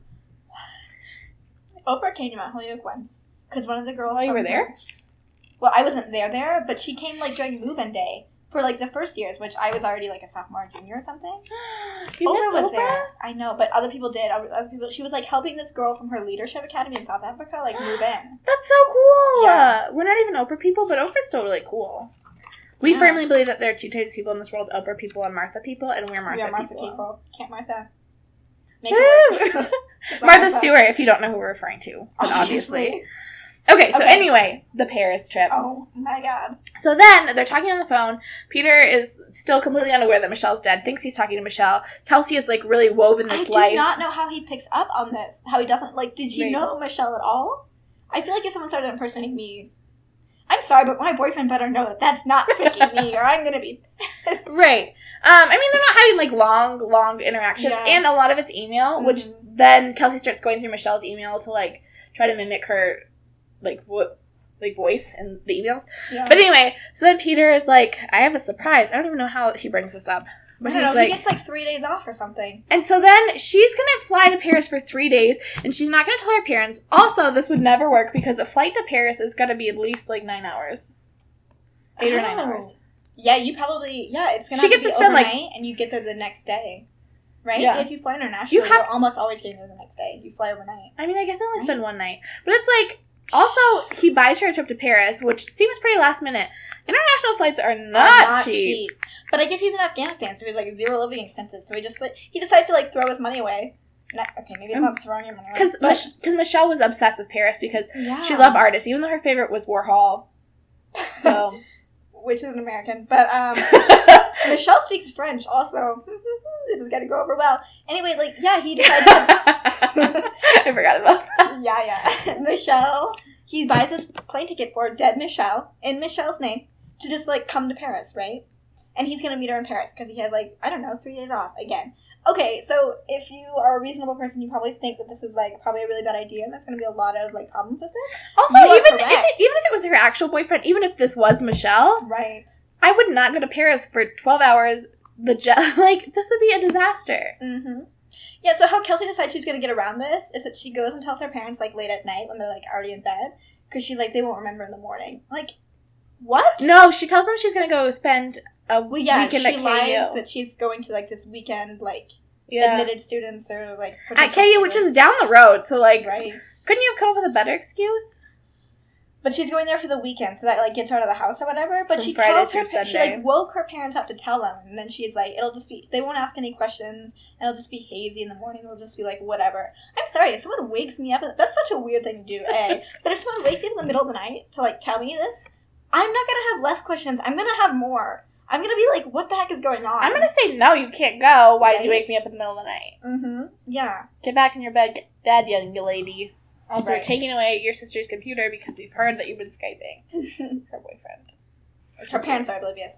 What? Oprah came to Mount Holyoke once because one of the girls. Oh, you were there? her- Well, I wasn't there there, but she came like during move-in day for like the first years, which I was already like a sophomore, junior or something. [GASPS] You Oprah missed was Oprah? there. I know, but other people did. Other other people. She was like helping this girl from her leadership academy in South Africa like [GASPS] move in. That's so cool. Yeah. We're not even Oprah people, but Oprah's still really cool. We Yeah. firmly believe that there are two types of people in this world: Oprah people and Martha people, and we're Martha, we are Martha people. people. Can't Martha. [LAUGHS] Make Woo! it work. It's not Martha Stewart, if you don't know who we're referring to, then obviously. Okay, so Okay. anyway, the Paris trip. Oh my god. So then they're talking on the phone. Peter is still completely unaware that Michelle's dead, thinks he's talking to Michelle. Kelsey is like really woven this life. I do not know how he picks up on this. How he doesn't like. Did you Right. know Michelle at all? I feel like if someone started impersonating me, I'm sorry, but my boyfriend better know that that's not freaking me, or I'm gonna be. pissed. Right. Um, I mean, they're not having like long, long interactions, Yeah. and a lot of it's email, which Mhm. then Kelsey starts going through Michelle's email to like try to mimic her like what like voice and the emails. Yeah. But anyway, so then Peter is like, "I have a surprise." I don't even know how he brings this up, I but don't know. like, he gets like three days off or something. and so then she's gonna fly to Paris for three days, and she's not gonna tell her parents. Also, this would never work because a flight to Paris is gonna be at least like nine hours, eight or nine hours. Yeah, you probably. Yeah, it's gonna. She gets to, to be spend, like- and you get there the next day, right? Yeah. If you fly internationally, You you have- are almost always getting there the next day. You fly overnight. I mean, I guess I only Right. spend one night, but it's like also he buys her a trip to Paris, which seems pretty last minute. International flights are not, Are cheap. But I guess he's in Afghanistan, so he's like zero living expenses. So he just like he decides to like throw his money away. Not, okay, maybe it's oh. not throwing your money away. Because because Michelle was obsessed with Paris because yeah. she loved artists, even though her favorite was Warhol. So [LAUGHS] which is an American, but um, [LAUGHS] Michelle speaks French also. [LAUGHS] this is gonna go over well. Anyway, like yeah, he decides. To, [LAUGHS] I forgot about that. yeah, yeah, Michelle. He buys this plane ticket for dead Michelle in Michelle's name to just like come to Paris, right? And he's gonna meet her in Paris because he has like I don't know three days off again. Okay, so if you are a reasonable person, you probably think that this is like probably a really bad idea, and there's gonna be a lot of like problems with this. Also, You even if, it, even if it was her actual boyfriend, even if this was Michelle, Right. I would not go to Paris for twelve hours. The jet, [LAUGHS] like this would be a disaster. Mm-hmm. Yeah, so how Kelsey decides she's gonna get around this is that she goes and tells her parents like late at night when they're like already in bed because she's like they won't remember in the morning. Like, what? No, she tells them she's gonna go spend a Well, yeah, weekend she at lies KU. that she's going to like this weekend like Yeah, admitted students or like at KU, which is down the road. So like, right. couldn't you have come up with a better excuse? But she's going there for the weekend, so that like gets her out of the house or whatever. But From she Friday tells her pa- she like woke her parents up to tell them, and then she's like, "It'll just be they won't ask any questions, and it'll just be hazy in the morning. It'll just be like whatever." I'm sorry if someone wakes me up. That's such a weird thing to do, a. [LAUGHS] but if someone wakes you up in the middle of the night to like tell me this, I'm not gonna have less questions. I'm gonna have more. I'm gonna be like, "What the heck is going on?" I'm gonna say no. You can't go. Why did you wake me up in the middle of the night? Mm-hmm. Yeah. Get back in your bed, bed, young lady. Also, Right. taking away your sister's computer because we've heard that you've been skyping [LAUGHS] her boyfriend. Her parents are oblivious.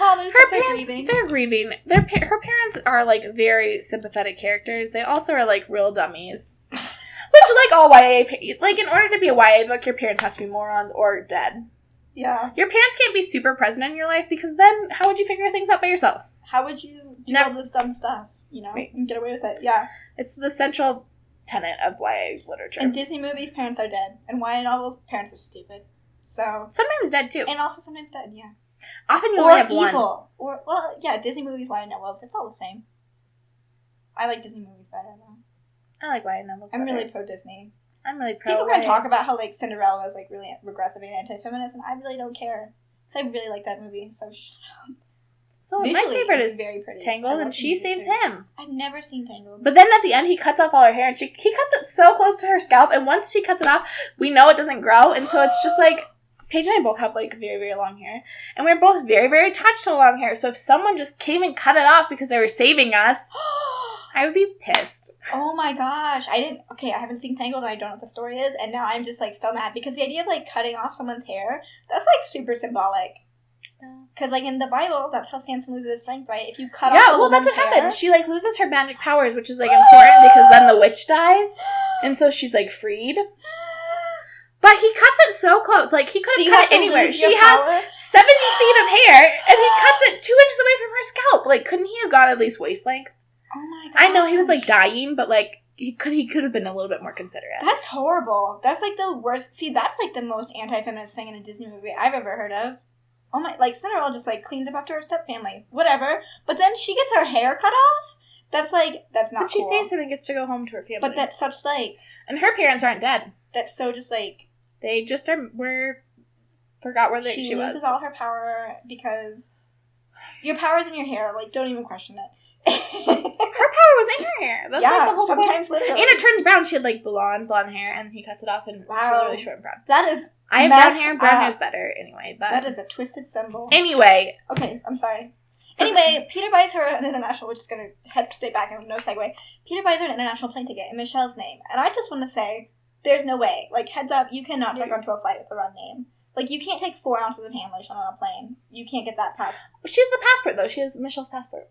Oh, her parents grieving. they're grieving their pa- her parents are like very sympathetic characters they also are like real dummies [LAUGHS] which like all YA like in order to be a YA book your parents have to be morons or dead Yeah. your parents can't be super present in your life because then how would you figure things out by yourself How would you do Never- all this dumb stuff? You know, Right. and get away with it. Yeah. it's the central tenet of YA literature In Disney movies, parents are dead, and YA novels, parents are stupid. So, sometimes dead too and also sometimes dead. Yeah. often you or only have one evil. Or well, yeah, Disney movies, YA novels, it's all the same. I like Disney movies better though. I like YA novels I'm better. really pro Disney. I'm really pro People can talk about how like Cinderella is like really regressive and anti-feminist, and I really don't care. I really like that movie. So shut up. so my favorite is very pretty. Tangled and she saves too. him I've never seen Tangled. But then at the end, he cuts off all her hair, and she he cuts it so close to her scalp. And once she cuts it off, we know it doesn't grow, and so it's just like Paige and I both have like very very long hair, and we're both very very attached to long hair. So if someone just came and cut it off because they were saving us, [GASPS] [GASPS] [GASPS] I would be pissed. Oh my gosh, I didn't. Okay, I haven't seen Tangled, and I don't know what the story is, and now I'm just like so mad because the idea of like cutting off someone's hair that's like super symbolic. Because like in the Bible, that's how Samson loses his strength, right? If you cut off, yeah, well that's what woman's happens. She like loses her magic powers, which is like [GASPS] important because then the witch dies, and so she's like freed. [GASPS] But he cuts it so close, like he could So you cut it anywhere. She has power? 70 feet of hair, and he [GASPS] cuts it two inches away from her scalp. Like, couldn't he have got at least waist length? I know he was like dying, but like he could he could have been a little bit more considerate. That's horrible. That's like the worst. See, that's like the most anti-feminist thing in a Disney movie I've ever heard of. Oh my! Like Cinderella just like cleans up after her stepfamily, whatever. But then she gets her hair cut off. That's like that's not. But she cool. saves him and gets to go home to her family. But that's such like and her parents aren't dead. that's so just like They just are were forgot where they, she, she, loses was. all her power because your power's in your hair. Like, don't even question it. Her power was in her hair. That's yeah, like the whole point. sometimes literally. And it turns brown. She had like blonde, blonde hair, and he cuts it off and it's really, really short and brown. that is I have brown hair. Brown up. hair's better anyway. But that is a twisted symbol. anyway, Okay, I'm sorry. so- Anyway, Peter buys her an international, which is going to head straight back and no segue. Peter buys her an international plane ticket in Michelle's name. And I just want to say, there's no way. Like, heads up, you cannot check onto a flight with the wrong name. Like, you can't take four ounces of hand lotion on a plane. You can't get that past. she has the passport though. She has Michelle's passport,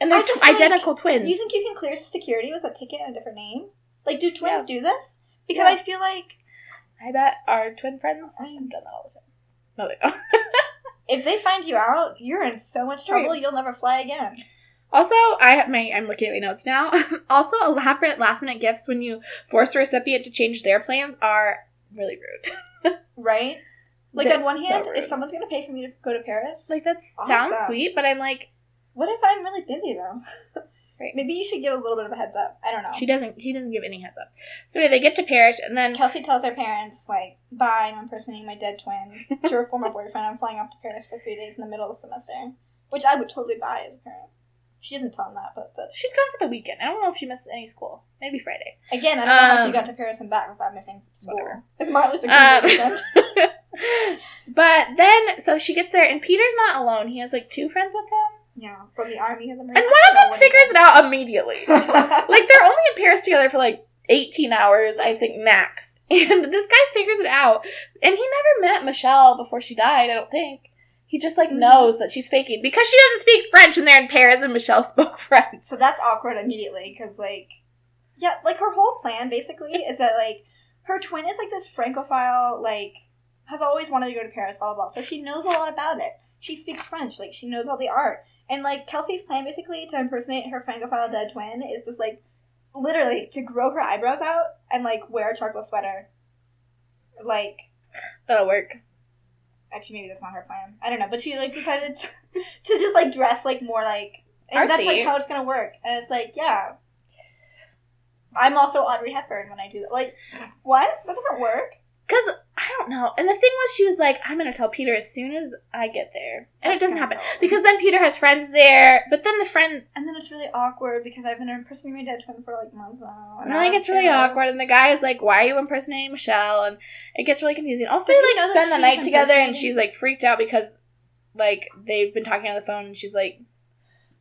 and they're I just tw- think- identical twins. You think you can clear security with a ticket and a different name? Like, do twins Yeah. do this? Because Yeah. I feel like I bet our twin friends. I've done that all the time. No, they don't. [LAUGHS] if they find you out, you're in so much trouble, you'll never fly again. Also, I have my I'm looking at my notes now. [LAUGHS] also, elaborate last minute gifts when you force a recipient to change their plans are really rude. [LAUGHS] Right? Like, They're on one hand, rude. if someone's going to pay for me to go to Paris, like that sounds sweet, but I'm like What if I'm really busy though? [LAUGHS] Right. Maybe you should give a little bit of a heads up. I don't know. she doesn't. He doesn't give any heads up. So anyway, they get to Paris, and then Kelsey tells her parents, like, bye, I'm impersonating my dead twin. to her former boyfriend, I'm flying off to Paris for three days in the middle of the semester. Which I would totally buy as a parent. She doesn't tell him that, but, but she's gone for the weekend. I don't know if she missed any school. Maybe Friday. again, I don't know how Um, she got to Paris and back without missing school. Whatever. [LAUGHS] It's Marley's a good Um, [LAUGHS] but then, so she gets there, and Peter's not alone. He has like two friends with him, Yeah, from the army of the and one of them figures it out immediately. [LAUGHS] like they're only in Paris together for like 18 hours, I think max. [LAUGHS] And this guy figures it out. And he never met Michelle before she died, I don't think. He just like Mhm. knows that she's faking because she doesn't speak French and they're in Paris and Michelle [LAUGHS] spoke French. So that's awkward immediately because, like, yeah, like her whole plan basically is that like her twin is like this francophile, like has always wanted to go to Paris, blah blah blah. So she knows a lot about it. She speaks French, like she knows all the art. And like Kelsey's plan basically to impersonate her francophile dead twin is just like literally to grow her eyebrows out and like wear a charcoal sweater. Like That'll work. actually maybe that's not her plan. I don't know, but she like decided to, [LAUGHS] to just like dress like more like and that's like how it's gonna work. And it's like, yeah. I'm also Audrey Hepburn when I do that. Like, what? That doesn't work. Because, I don't know. And the thing was, she was like, I'm going to tell Peter as soon as I get there. And That's it doesn't happen. Because then Peter has friends there, but then the friend. and then it's really awkward because I've been impersonating my dead twin for like months now. And then it gets really awkward, and the guy is like, "Why are you impersonating Michelle?" And it gets really confusing. Also, Does they like spend the night together, and she's like freaked out because like they've been talking on the phone, and she's like,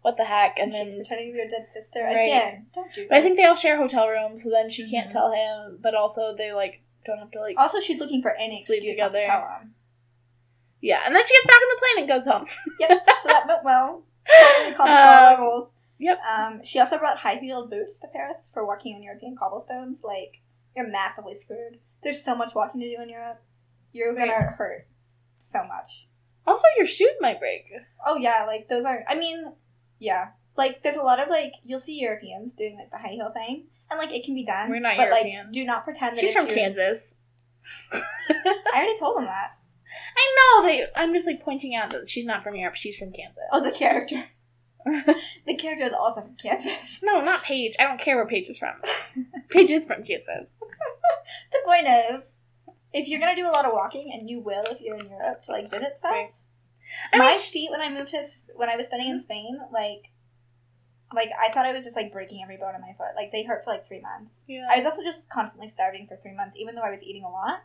"What the heck?" And and she's then, pretending to be your dead sister Right. again. Don't do this. but I think they all share hotel rooms, so then she can't Mhm. tell him. But also, they like don't have to like, Also, she's looking for any Sleep excuse not to together. tell him. yeah. And then she gets back on the plane and goes home. [LAUGHS] Yep. so that went well. Totally accomplished all our Um, yep. Um, she also brought high heeled boots to Paris for walking on European cobblestones. Like, you're massively screwed. There's so much walking to do in Europe. You're gonna hurt so much. Also, your shoes might break. Oh yeah, like those are. I mean, yeah. Like, there's a lot of like you'll see Europeans doing like the high heel thing, and like it can be done. We're not but, Europeans. Like, do not pretend that She's from you- Kansas. [LAUGHS] I already told them that. I know. They. I'm just like pointing out that she's not from Europe. She's from Kansas. Oh, the character. [LAUGHS] the character is also from Kansas. No, not Paige. I don't care where Paige is from. [LAUGHS] Paige is from Kansas. The point is, if you're gonna do a lot of walking, and you will if you're in Europe to like visit stuff. Right. I my mean, sh- feet when I moved to when I was studying in Spain, like, like I thought I was just like breaking every bone in my foot. Like they hurt for like three months. yeah. I was also just constantly starving for three months, even though I was eating a lot.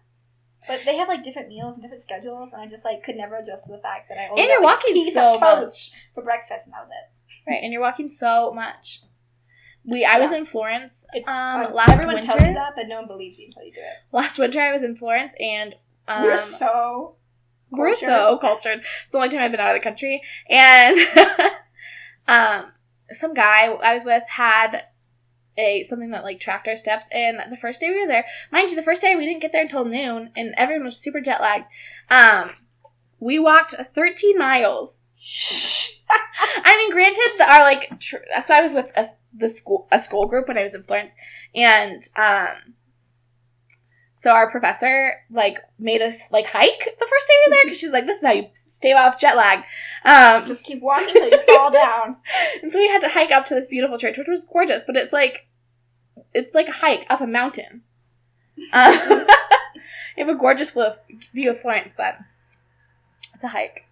But they have like different meals and different schedules, and I just like could never adjust to the fact that I only and you're like, walking piece so of much, for breakfast, and that was it. right? And you're walking so much. We, I was in Florence It's um, uh, last everyone tells you winter. that, but no one believes you until you do it. Last winter, I was in Florence, and um, We're so we're so cultured. It's the only time I've been out of the country, and [LAUGHS] um, some guy I was with had a something that like tracked our steps. And the first day we were there, mind you, the first day we didn't get there until noon, and everyone was super jet lagged. Um, we walked 13 miles. [LAUGHS] I mean, granted, our like, tr- so I was with a, the school a school group when I was in Florence, and um, so our professor like made us like hike the first day we were there because she's like, this is how you stay off jet lag. Um, just keep walking till you fall [LAUGHS] down. and so we had to hike up to this beautiful church, which was gorgeous, but it's like it's like a hike up a mountain. [LAUGHS] Uh, you have a gorgeous view of- Florence, but it's a hike.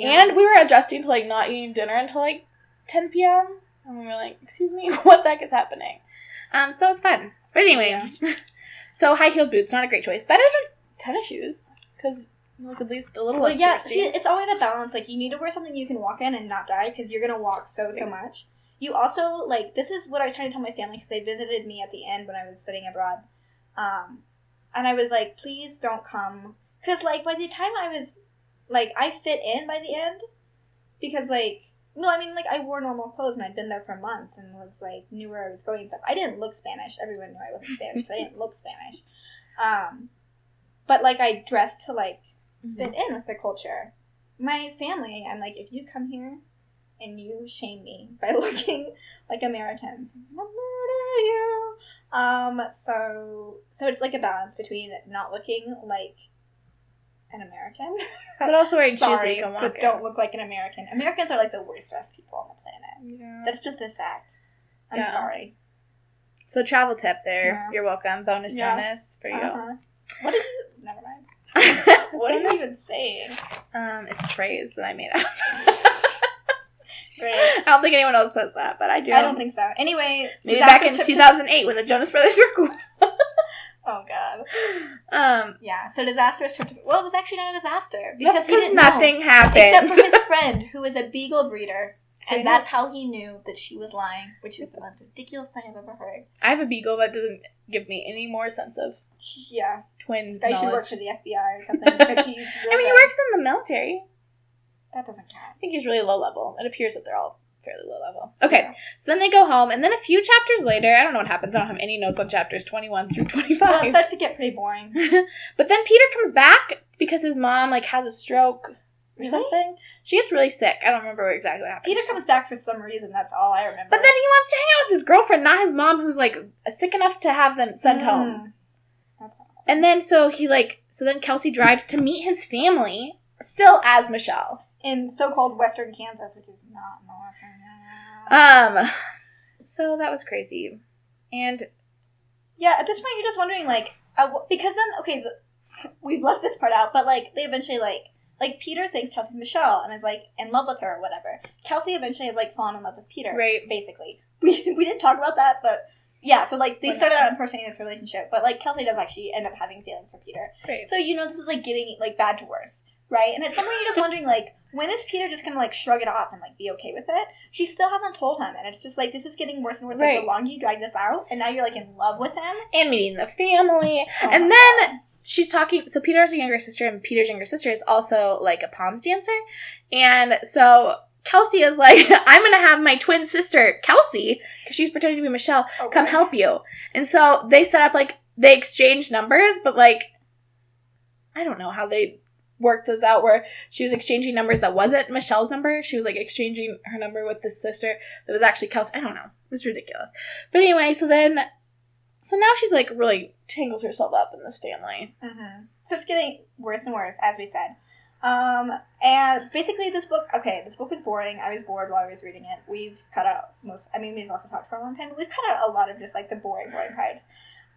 And we were adjusting to like not eating dinner until like 10 p.m. And we were like, excuse me, [LAUGHS] what the heck is happening? Um, so it's fun. But anyway, so high heeled boots, not a great choice. Better than tennis shoes, because you look at least a little Well, less yeah, thirsty. see, it's always a balance. Like, you need to wear something you can walk in and not die because you're gonna walk so so much. You also like this is what I was trying to tell my family because they visited me at the end when I was studying abroad, um, and I was like, please don't come because like by the time I was like I fit in by the end because like no I mean like I wore normal clothes and I'd been there for months and was like knew where I was going and stuff. I didn't look Spanish. Everyone knew I wasn't Spanish, but I didn't look Spanish. Um, but like I dressed to like Mhm. fit in with the culture. My family, I'm like, if you come here and you shame me by [LAUGHS] looking like Americans, I'll murder you. Um, so so it's like a balance between not looking like an American, [LAUGHS] But also wearing shoes that sorry, walk but don't look like an American. Americans are like the worst dressed people on the planet. Yeah. That's just a fact. I'm Yeah. sorry. So travel tip there. Yeah. You're welcome. Bonus Yeah. Jonas for you. Uh-huh. What did you? Never mind. [LAUGHS] What are you even saying? Um, it's a phrase that I made up. [LAUGHS] Great. I don't think anyone else says that, but I do. I don't think so. Anyway, Maybe back in trip to- 2008 when the Jonas Brothers were cool. Oh god. Um, Yeah. So disastrous trip. To, well, it was actually not a disaster because he didn't nothing know, happened. except for his [LAUGHS] friend who is a beagle breeder, So and that's how he knew that she was lying, which is the most ridiculous thing I've ever heard. I have a beagle that doesn't give me any more sense of Yeah. twins. Guy should work for the FBI or something. [LAUGHS] I mean, he works in the military. That doesn't count. I think he's really low level. It appears that they're all fairly low level. Okay, so then they go home, and then a few chapters later, I don't know what happens. I don't have any notes on chapters 21 through 25. Well, it starts to get pretty boring. [LAUGHS] but then Peter comes back because his mom like has a stroke or Really? something. She gets really sick. I don't remember exactly what happens. Peter comes back for some reason. That's all I remember. But then he wants to hang out with his girlfriend, not his mom, who's like sick enough to have them sent home. Mm. That's And then so he like so then Kelsey drives to meet his family, still as Michelle. In so-called Western Kansas, which is not Northern. Um, so that was crazy, and Yeah, at this point, you're just wondering, like, uh, because then, okay, the, [LAUGHS] we've left this part out, but like, they eventually like, like Peter thinks Kelsey's Michelle and is like in love with her or whatever. Kelsey eventually is like fallen in love with Peter, right, basically. [LAUGHS] We we didn't talk about that, but yeah, so like they started out impersonating this relationship, but like Kelsey does actually end up having feelings for Peter. right. So you know this is like getting like bad to worse, right? And at some point you're just wondering like when is Peter just gonna like shrug it off and like be okay with it? She still hasn't told him, and it's just like this is getting worse and worse. Like the longer you drag this out, and now you're like in love with him. And meeting the family, Oh and then God. she's talking. So Peter has a younger sister, and Peter's younger sister is also like a poms dancer, and so. Kelsey is like, [LAUGHS] I'm gonna have my twin sister, Kelsey, because she's pretending to be Michelle, oh Okay. come help you. And so they set up like they exchange numbers, but like I don't know how they worked this out where she was exchanging numbers that wasn't Michelle's number. She was like exchanging her number with this sister that was actually Kelsey. I don't know. It was ridiculous. But anyway, so then so now she's like really tangled herself up in this family. Mm-hmm. So it's getting worse and worse, as we said. Um, and basically, this book. Okay, this book was boring. I was bored while I was reading it. We've cut out most. I mean, we've also talked for a long time, but we've cut out a lot of just like the boring, boring parts.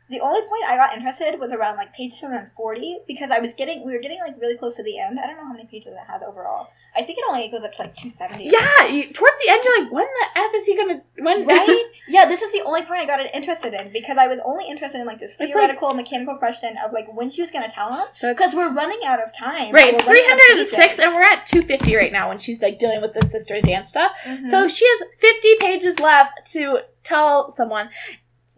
The only point I got interested was around like page 240 because I was getting, we were getting like really close to the end. I don't know how many pages it has overall. I think it only goes up to like 270. Yeah, you, towards the end you're like, when the F is he gonna when right? [LAUGHS] Yeah, this is the only point I got interested in because I was only interested in like this like- theoretical mechanical question of like when she was going to tell us Because we're running out of time. Right, it's running out of 306 and we're at 250 right now when she's like dealing with the sister dance stuff. Mhm. So she has 50 pages left to tell someone.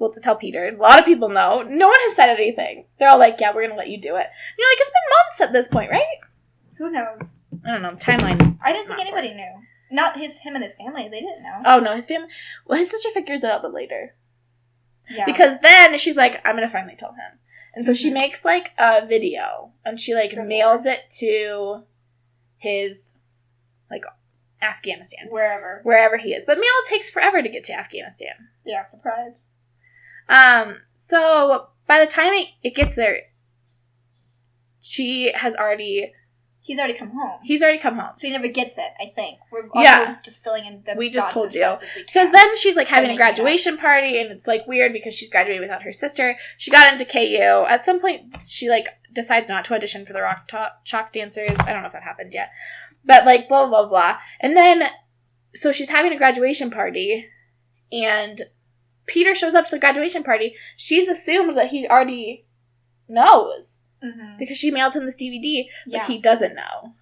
Well, to tell Peter. A lot of people know. No one has said anything. They're all like, yeah, we're going to let you do it. And you're like, it's been months at this point, right? who knows? I don't know. Timeline. I didn't think anybody knew. Not his, him and his family. They didn't know. Oh, no, his family. Well, his sister figures it out but later. yeah. Because then she's like, I'm going to finally tell him. And so she Mhm. makes like a video and she like Good mails it to his like Afghanistan. wherever. Wherever he is. But mail takes forever to get to Afghanistan. Yeah, surprise. Um, so by the time it, it gets there, she has already, He's already come home. he's already come home. So he never gets it, I think. We're Yeah. just filling in the We just dots told as you. best as we Because then she's like having a making it up. graduation party, and it's like weird because she's graduating without her sister. She got into KU. At some point, she like decides not to audition for the Rock to- Chalk Dancers. I don't know if that happened yet, but like blah blah blah. And then, so she's having a graduation party, and Peter shows up to the graduation party. She's assumed that he already knows Mm-hmm. because she mailed him this DVD, but Yeah. he doesn't know.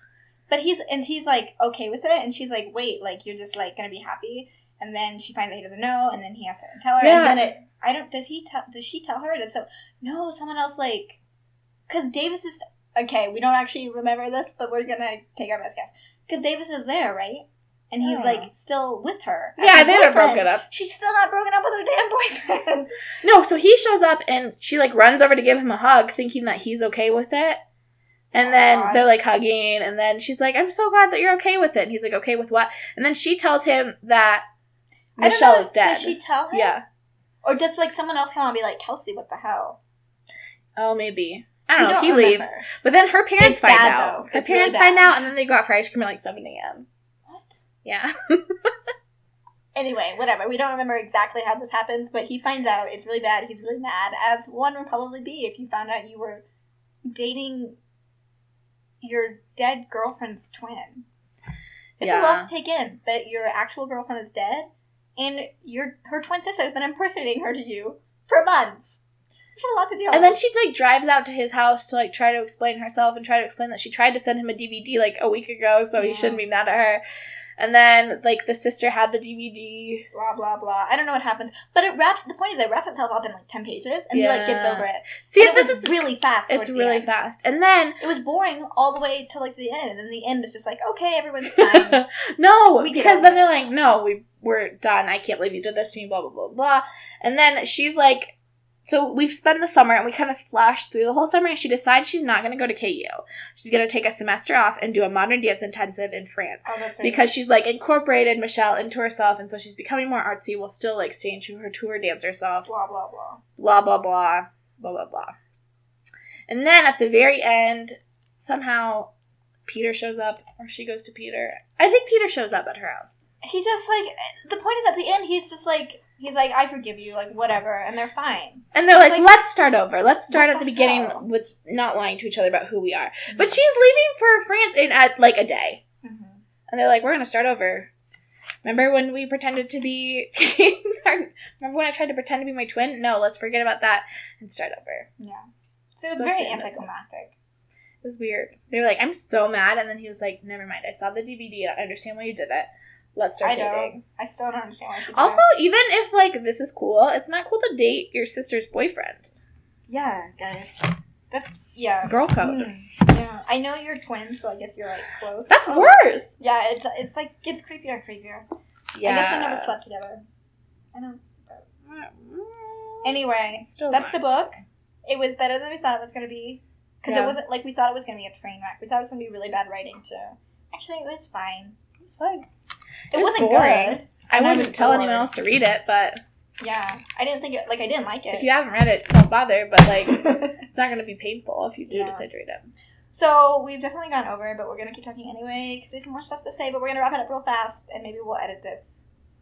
But he's and he's like okay with it, and she's like, wait, like you're just like gonna be happy, and then she finds that he doesn't know, and then he has to tell her, Yeah. and then it. I don't. Does he tell? Does she tell her? Does so? No, someone else like. Because Davis is okay. We don't actually remember this, but we're gonna take our best guess. Because Davis is there, right? And he's like still with her. Yeah, they boyfriend. broken up. She's still not broken up with her damn boyfriend. [LAUGHS] No, so he shows up and she like runs over to give him a hug, thinking that he's okay with it. And oh, then Aw. they're like hugging, and then she's like, "I'm so glad that you're okay with it." And he's like, "Okay with what?" And then she tells him that Michelle know, is dead. Does she tell him? Yeah. Or does like someone else come on and be like, Kelsey, what the hell? Oh, maybe. I don't know. don't he remember. leaves, but then her parents It's find bad, out. though. Her It's really parents find out, and then they go out for ice cream at like 7 a.m. Yeah. Anyway, whatever. We don't remember exactly how this happens, but he finds out. It's really bad. He's really mad, as one would probably be if you found out you were dating your dead girlfriend's twin. It's a lot to take in that your actual girlfriend is dead, and your her twin sister has been impersonating her to you for months. It's a lot to deal And then she like drives out to his house to like try to explain herself and try to explain that she tried to send him a DVD like a week ago, so he shouldn't be mad at her. And then like the sister had the DVD. blah blah blah. I don't know what happens, but it wraps. The point is, it wraps itself up in like ten pages, and he like gets over it. See, And it this was is really fast. it's really fast. And then It was boring all the way to like the end, and then the end is just like, okay, everyone's [LAUGHS] fine. no, because then it. they're like, no, we we're done. I can't believe you did this to me. Blah blah blah blah. And then she's like, so we've spent the summer and we kind of flash through the whole summer. And she decides she's not going to go to KU. She's going to take a semester off and do a modern dance intensive in France oh, that's right. because she's like incorporated Michelle into herself, and so she's becoming more artsy while still like staying to her to her dancer self. blah blah blah. Blah blah blah blah blah blah. And then at the very end, somehow Peter shows up, or she goes to Peter. I think Peter shows up at her house. He just like the point is at the end, he's just like he's like, I forgive you, like whatever, and they're fine. And they're like, Like- let's start over. Let's start at the the beginning with not lying to each other about who we are. Mm-hmm. But she's leaving for France in at like a day. Mhm. And they're like, we're going to start over. Remember when we pretended to be. [LAUGHS] Remember when I tried to pretend to be my twin? No, let's forget about that and start over. yeah. So it was So very anticlimactic. It was weird. They were like, I'm so mad. And then he was like, never mind. I saw the DVD. I understand why you did it. Let's start I dating. don't. I still don't understand why she's Also, there. even if like this is cool, it's not cool to date your sister's boyfriend. yeah, guys, that's yeah. Girl code. Mm, yeah, I know you're twins, so I guess you're like close. That's Oh. worse. Yeah, it's it's like gets creepier and creepier. Yeah. I guess they never slept together. I know. Anyway, Still that's the book. It was better than we thought it was going to be. Because Yeah. it wasn't like we thought it was going to be a train wreck. We thought it was going to be really bad writing too. Actually, it was fine. It was fine. It, was wasn't boring. good. I wouldn't tell bored. anyone else to read it, but Yeah, I didn't think it. Like I didn't like it. if you haven't read it, don't bother. But like, [LAUGHS] it's not going to be painful if you do Yeah. decide to read it. so we've definitely gone over, but we're gonna keep talking anyway because we have some more stuff to say. But we're gonna wrap it up real fast, and maybe we'll edit this.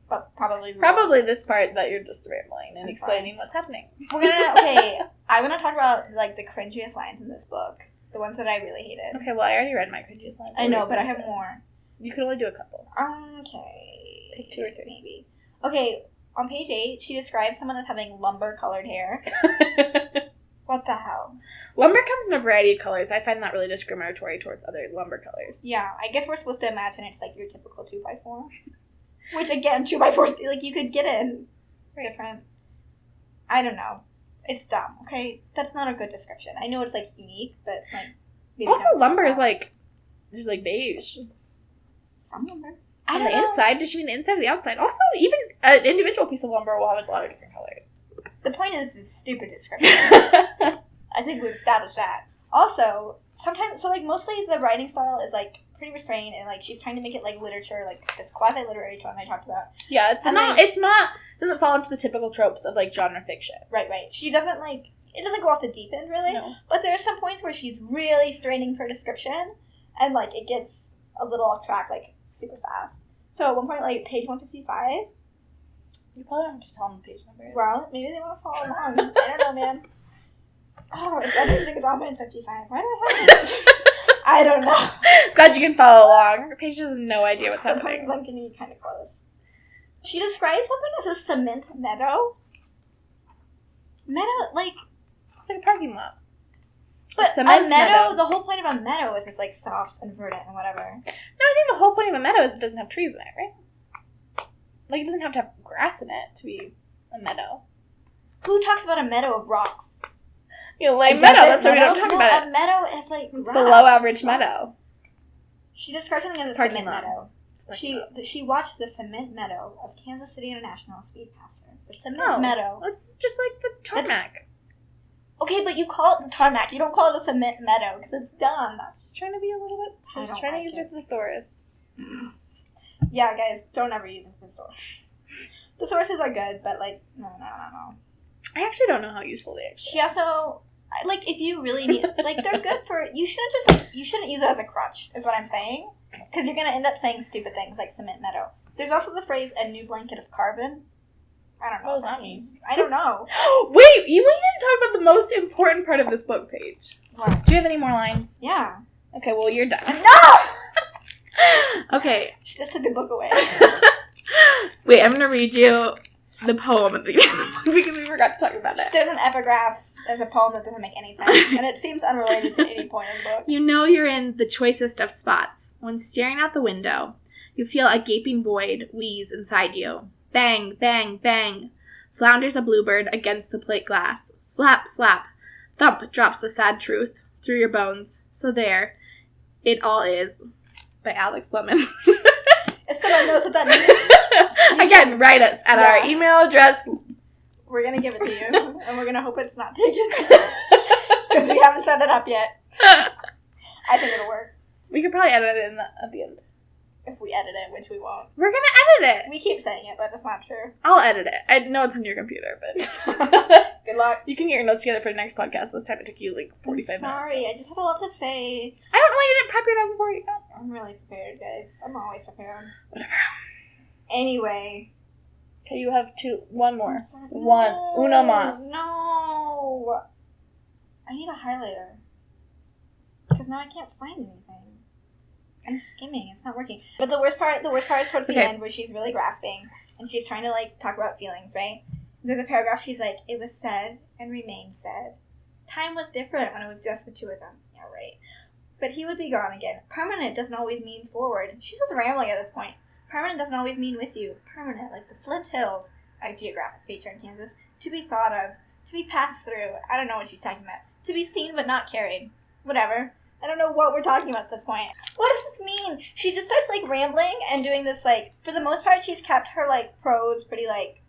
But probably won't. Probably this part that you're just rambling and That's explaining what's happening. We're gonna [LAUGHS] okay. I want to talk about like the cringiest lines in this book, the ones that I really hated. Okay, well, I already read my cringiest lines. I know, but I have more. You can only do a couple. Okay. Pick two or three. Maybe. Okay, on page eight, she describes someone as having lumber colored hair. [LAUGHS] What the hell? lumber comes in a variety of colors. I find that really discriminatory towards other lumber colors. Yeah, I guess we're supposed to imagine it's like your typical 2x4. Which, again, 2x4s, like, you could get in different. I don't know. It's dumb, okay? That's not a good description. I know it's, like, unique, but, like. maybe Also, lumber is like just like beige. Some lumber. On the know. inside, does she mean the inside or the outside? Also, even an individual piece of lumber will have a lot of different colors. The point is, it's stupid description. [LAUGHS] I think we've established that. Also, sometimes, so like mostly the writing style is like pretty restrained, and like she's trying to make it like literature, like this quasi literary tone I talked about. yeah, it's And not. then- it's not. Doesn't fall into the typical tropes of like genre fiction. Right, right. She doesn't like it doesn't go off the deep end really, No. but there are some points where she's really straining for description, and like it gets a little off track like super fast. So at one point, like page one fifty five. You probably have to tell them the page number. is. Well, maybe they want to follow along. I don't know, man. Oh, I don't think it's on page fifty five. Why do I have it? [LAUGHS] I don't know. Glad you can follow along. Page has no idea what's happening. I'm getting kind of close. She describes something as a cement meadow. Meadow, like, It's like a parking lot. But a, meadow, meadow. The whole point of a meadow is it's like soft and verdant and whatever. No, I think the whole point of a meadow is it doesn't have trees in it, right? Like it doesn't have to have grass in it to be a meadow. Who talks about a meadow of rocks? You know, like A meadow. That's why we don't talk no, about it. A meadow is like It's below average meadow. She describes something as a cement lot. meadow. She she watched the cement meadow of Kansas City International speed past her. The cement No. meadow. It's just like the tarmac. Okay, but you call it the tarmac. You don't call it a cement meadow because it's done. It's just trying to be a little bit. I She's don't trying like to use it. her thesaurus. Yeah, guys, don't ever use the source. [LAUGHS] The sources are good, but like, no, no, no, no. I actually don't know how useful they actually. She also, I- like, if you really need, like, they're good for. You shouldn't just, you shouldn't use it as a crutch. Is what I'm saying, because you're gonna end up saying stupid things like cement meadow. There's also the phrase "a new blanket of carbon." I don't know What does that mean? I don't know. [LAUGHS] Wait, you we didn't talk about the most important part of this book page. What? Do you have any more lines? Yeah. Okay, well you're done. No. [LAUGHS] okay. She just took the book away. [LAUGHS] Wait, I'm gonna read you the poem at the because we forgot to talk about it. There's an epigraph. There's a poem that doesn't make any sense, and it seems unrelated to any point in the book. You know you're in the choicest of spots. When staring out the window, you feel a gaping void wheeze inside you. Bang, bang, bang. Flounders a bluebird against the plate glass. Slap, slap. Thump drops the sad truth through your bones. So there, it all is. By Alex Lemon. If someone knows what that means, [LAUGHS] Again, write us at our email address. we're gonna give it to you, [LAUGHS] and we're gonna hope it's not taken [LAUGHS] because we haven't set it up yet. I think it'll work we could probably edit it in the, at the end. If we edit it, which we won't. We're gonna edit it. We keep saying it, but it's not true. I'll edit it. I know it's on your computer, but [LAUGHS] [LAUGHS] Good luck. you can get your notes together for the next podcast. This time it took you like 45 Sorry, minutes. I just have a lot to say. I don't know why you didn't prep your notes before you got. I'm really prepared, guys. I'm always prepared. Whatever. Anyway. Okay, you have two, one more. No, One. Uno mas. No. I need a highlighter. Because now I can't find anything. I'm skimming. It's not working. But the worst part, the worst part is towards the end where she's really grasping and she's trying to like talk about feelings, right? There's a paragraph. She's like, "It was said and remained said. Time was different when it was just the two of them." Yeah, right. But he would be gone again. Permanent doesn't always mean forward. She's just rambling at this point. Permanent doesn't always mean with you. Permanent, like the Flint Hills, a geographic feature in Kansas, to be thought of, to be passed through. I don't know what she's talking about. To be seen but not carried. Whatever. I don't know what we're talking about at this point. What does this mean? She just starts like rambling and doing this like for the most part she's kept her like prose pretty like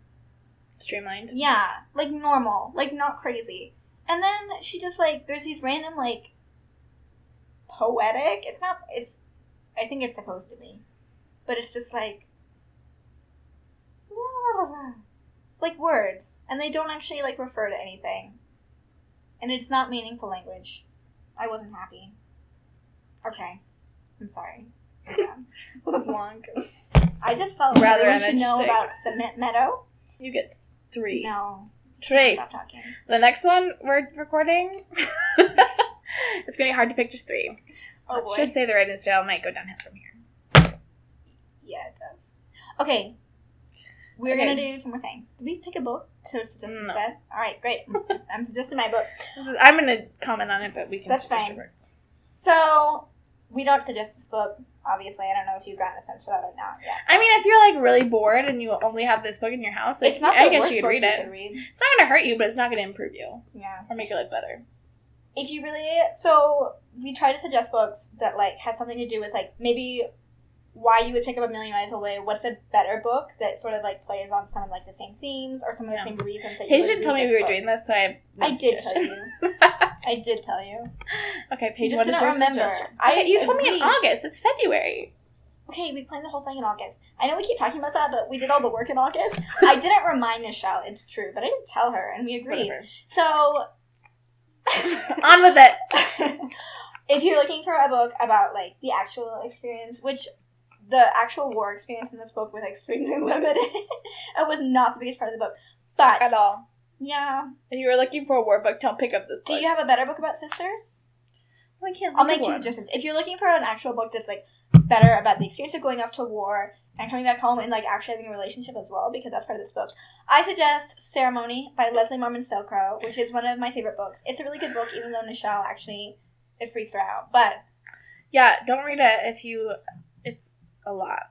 Streamlined. yeah, like normal, like not crazy. And then she just like there's these random like poetic. It's not. It's. I think it's supposed to be, but it's just like like words, and they don't actually like refer to anything, and it's not meaningful language. I wasn't happy. Okay, I'm sorry. [LAUGHS] Yeah. That was long. I just felt Rather rather should know uninteresting. about cement meadow. You get three. No, Trace. stop talking. The next one we're recording. [LAUGHS] it's gonna be hard to pick just three. Oh Let's boy. just say the writing style might go downhill from here. Yeah, it does. Okay. We're Okay. gonna do two more things. Did we pick a book to suggest No. instead? Alright, great. [LAUGHS] I'm suggesting my book. This is, I'm gonna comment on it, but we can. That's switch fine. over. So we don't suggest this book, obviously. I don't know if you've gotten a sense for that or not yet. I mean, if you're like really bored and you only have this book in your house, like, it's not I guess worst you could book read you it. could read. It's not gonna hurt you, but it's not gonna improve you Yeah. or make your life better. If you really so we try to suggest books that like have something to do with like maybe why you would pick up a million miles away. What's a better book that sort of like plays on some of like the same themes or some of the Yeah. same reasons that you Paige didn't tell me we were book? doing this, so I. I did tell you. [LAUGHS] I did tell you. okay, Paige, You just didn't your remember. I Okay, you told me in. August. It's February. Okay, we planned the whole thing in August. I know we keep talking about that, but we did all the work in August. I [LAUGHS] didn't remind Michelle, it's true, but I didn't tell her, and we agreed. Whatever. So, On with it. [LAUGHS] if you're looking for a book about like the actual experience, which the actual war experience in this book was extremely limited, it was not the biggest part of the book. But At all. yeah, If you were looking for a war book, don't pick up this book. do you have a better book about sisters? I can't I'll make two suggestions. If you're looking for an actual book that's like better about the experience of going off to war and coming back home and like actually having a relationship as well because that's part of this book. I suggest Ceremony by Leslie Marmon Silko, which is one of my favorite books. It's a really good book, even though Nichelle actually it freaks her out, but Yeah, don't read it if you. It's a lot.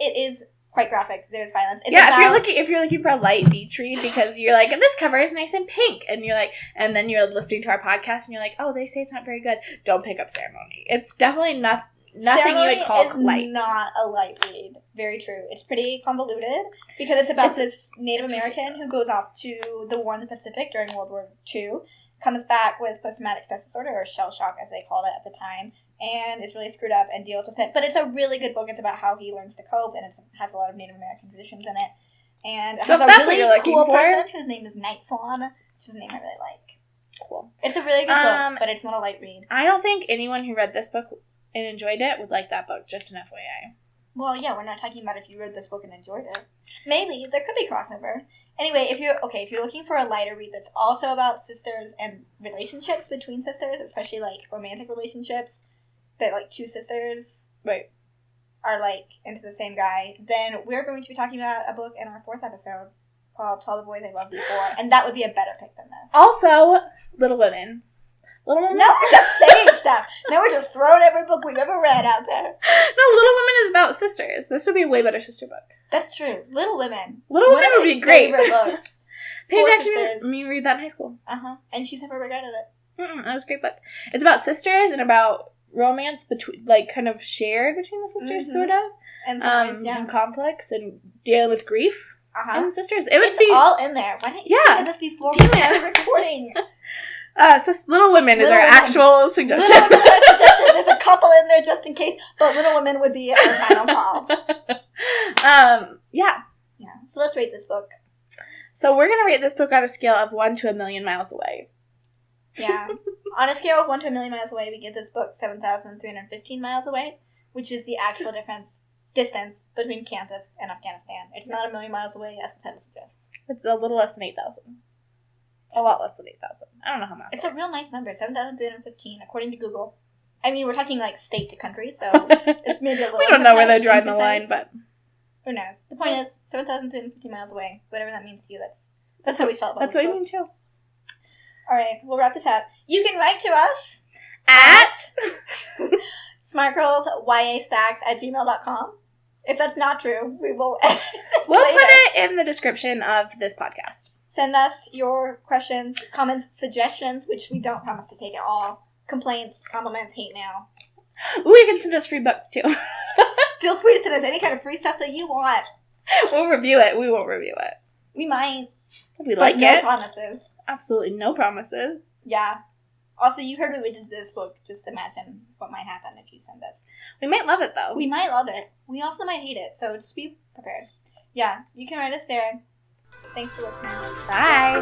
it is quite graphic. There's violence. It's yeah, if you're looking if you're looking for a light beach read because you're like this cover is nice and pink, and you're like, and then you're listening to our podcast and you're like, oh, they say it's not very good. Don't pick up Ceremony. It's definitely not nothing you would call is light. Not a light read. Very true. It's pretty convoluted because it's about It's- this Native American who goes off to the war in the Pacific during World War II, comes back with post traumatic stress disorder or shell shock as they called it at the time, and is really screwed up and deals with it. But it's a really good book. It's about how he learns to cope, and it has a lot of Native American traditions in it. And it So has a that's what really you're looking cool for- person whose name is Night Swan, which is a name I really like. Cool. It's a really good Um, book, but it's not a light read. I don't think anyone who read this book and enjoyed it would like that book. Just an FYI. Well, yeah, we're not talking about if you read this book and enjoyed it. Maybe there could be crossover. Anyway, if you're okay, if you're looking for a lighter read that's also about sisters and relationships between sisters, especially like romantic relationships, that like two sisters Right. are like into the same guy, then we're going to be talking about a book in our fourth episode called "To All the Boys I Loved Before," and that would be a better pick than this. Also, Little Women. Little Women. Now we're just [LAUGHS] saying stuff. Now we're just throwing every book we've ever read out there. No, Little Women is about sisters. This would be a way better sister book. That's true. Little Women. Little Women would be great. favorite books. [LAUGHS] Paige actually made me read that in high school. Uh huh. And she's never regretted it. Mm-mm, that was a great book. It's about sisters and about romance between, like, kind of shared between the sisters, Mhm. sort of, And um, yeah. and conflicts and dealing with grief Uh huh. and sisters. It would It's be all in there. Why didn't you Yeah. say this before Damn we started recording? [LAUGHS] uh, sis- Little Women is our Women. actual suggestion. Little Women [LAUGHS] suggestion. There's a couple in there just in case, but Little Women would be our final call. [LAUGHS] um, yeah. Yeah. So let's rate this book. So we're gonna rate this book on a scale of one to a million miles away. Yeah. On a scale of one to a million miles away, we give this book seven thousand three hundred fifteen miles away, which is the actual difference distance between Kansas and Afghanistan. It's not a million miles away, as the title suggests. It's a little less than eight thousand. A lot less than eight thousand. I don't know how much. It's a real nice number, seven thousand three hundred fifteen, according to Google. I mean, we're talking like state to country, so [LAUGHS] it's maybe a little. we don't know where they're drawing the line, but Who knows? The point is, 7,350 miles away. Whatever that means to you, that's that's how we felt about that's what I mean too. All right, we'll wrap this up. You can write to us At smartgirlsystacks at [LAUGHS] gmail.com. If that's not true, we will [LAUGHS] we'll later. put it in the description of this podcast. Send us your questions, comments, suggestions, which we don't promise to take at all. Complaints, compliments, hate mail. [GASPS] Ooh, you can send us free books too. [LAUGHS] Feel free to send us any kind of free stuff that you want. we'll review it. We won't review it. We might, If we like no it, promises. Absolutely no promises. Yeah. Also, you heard we did this book. Just imagine what might happen if you send us. We might love it though. We might love it. We also might hate it. So just be prepared. Yeah, you can write us there. Thanks for listening. Bye.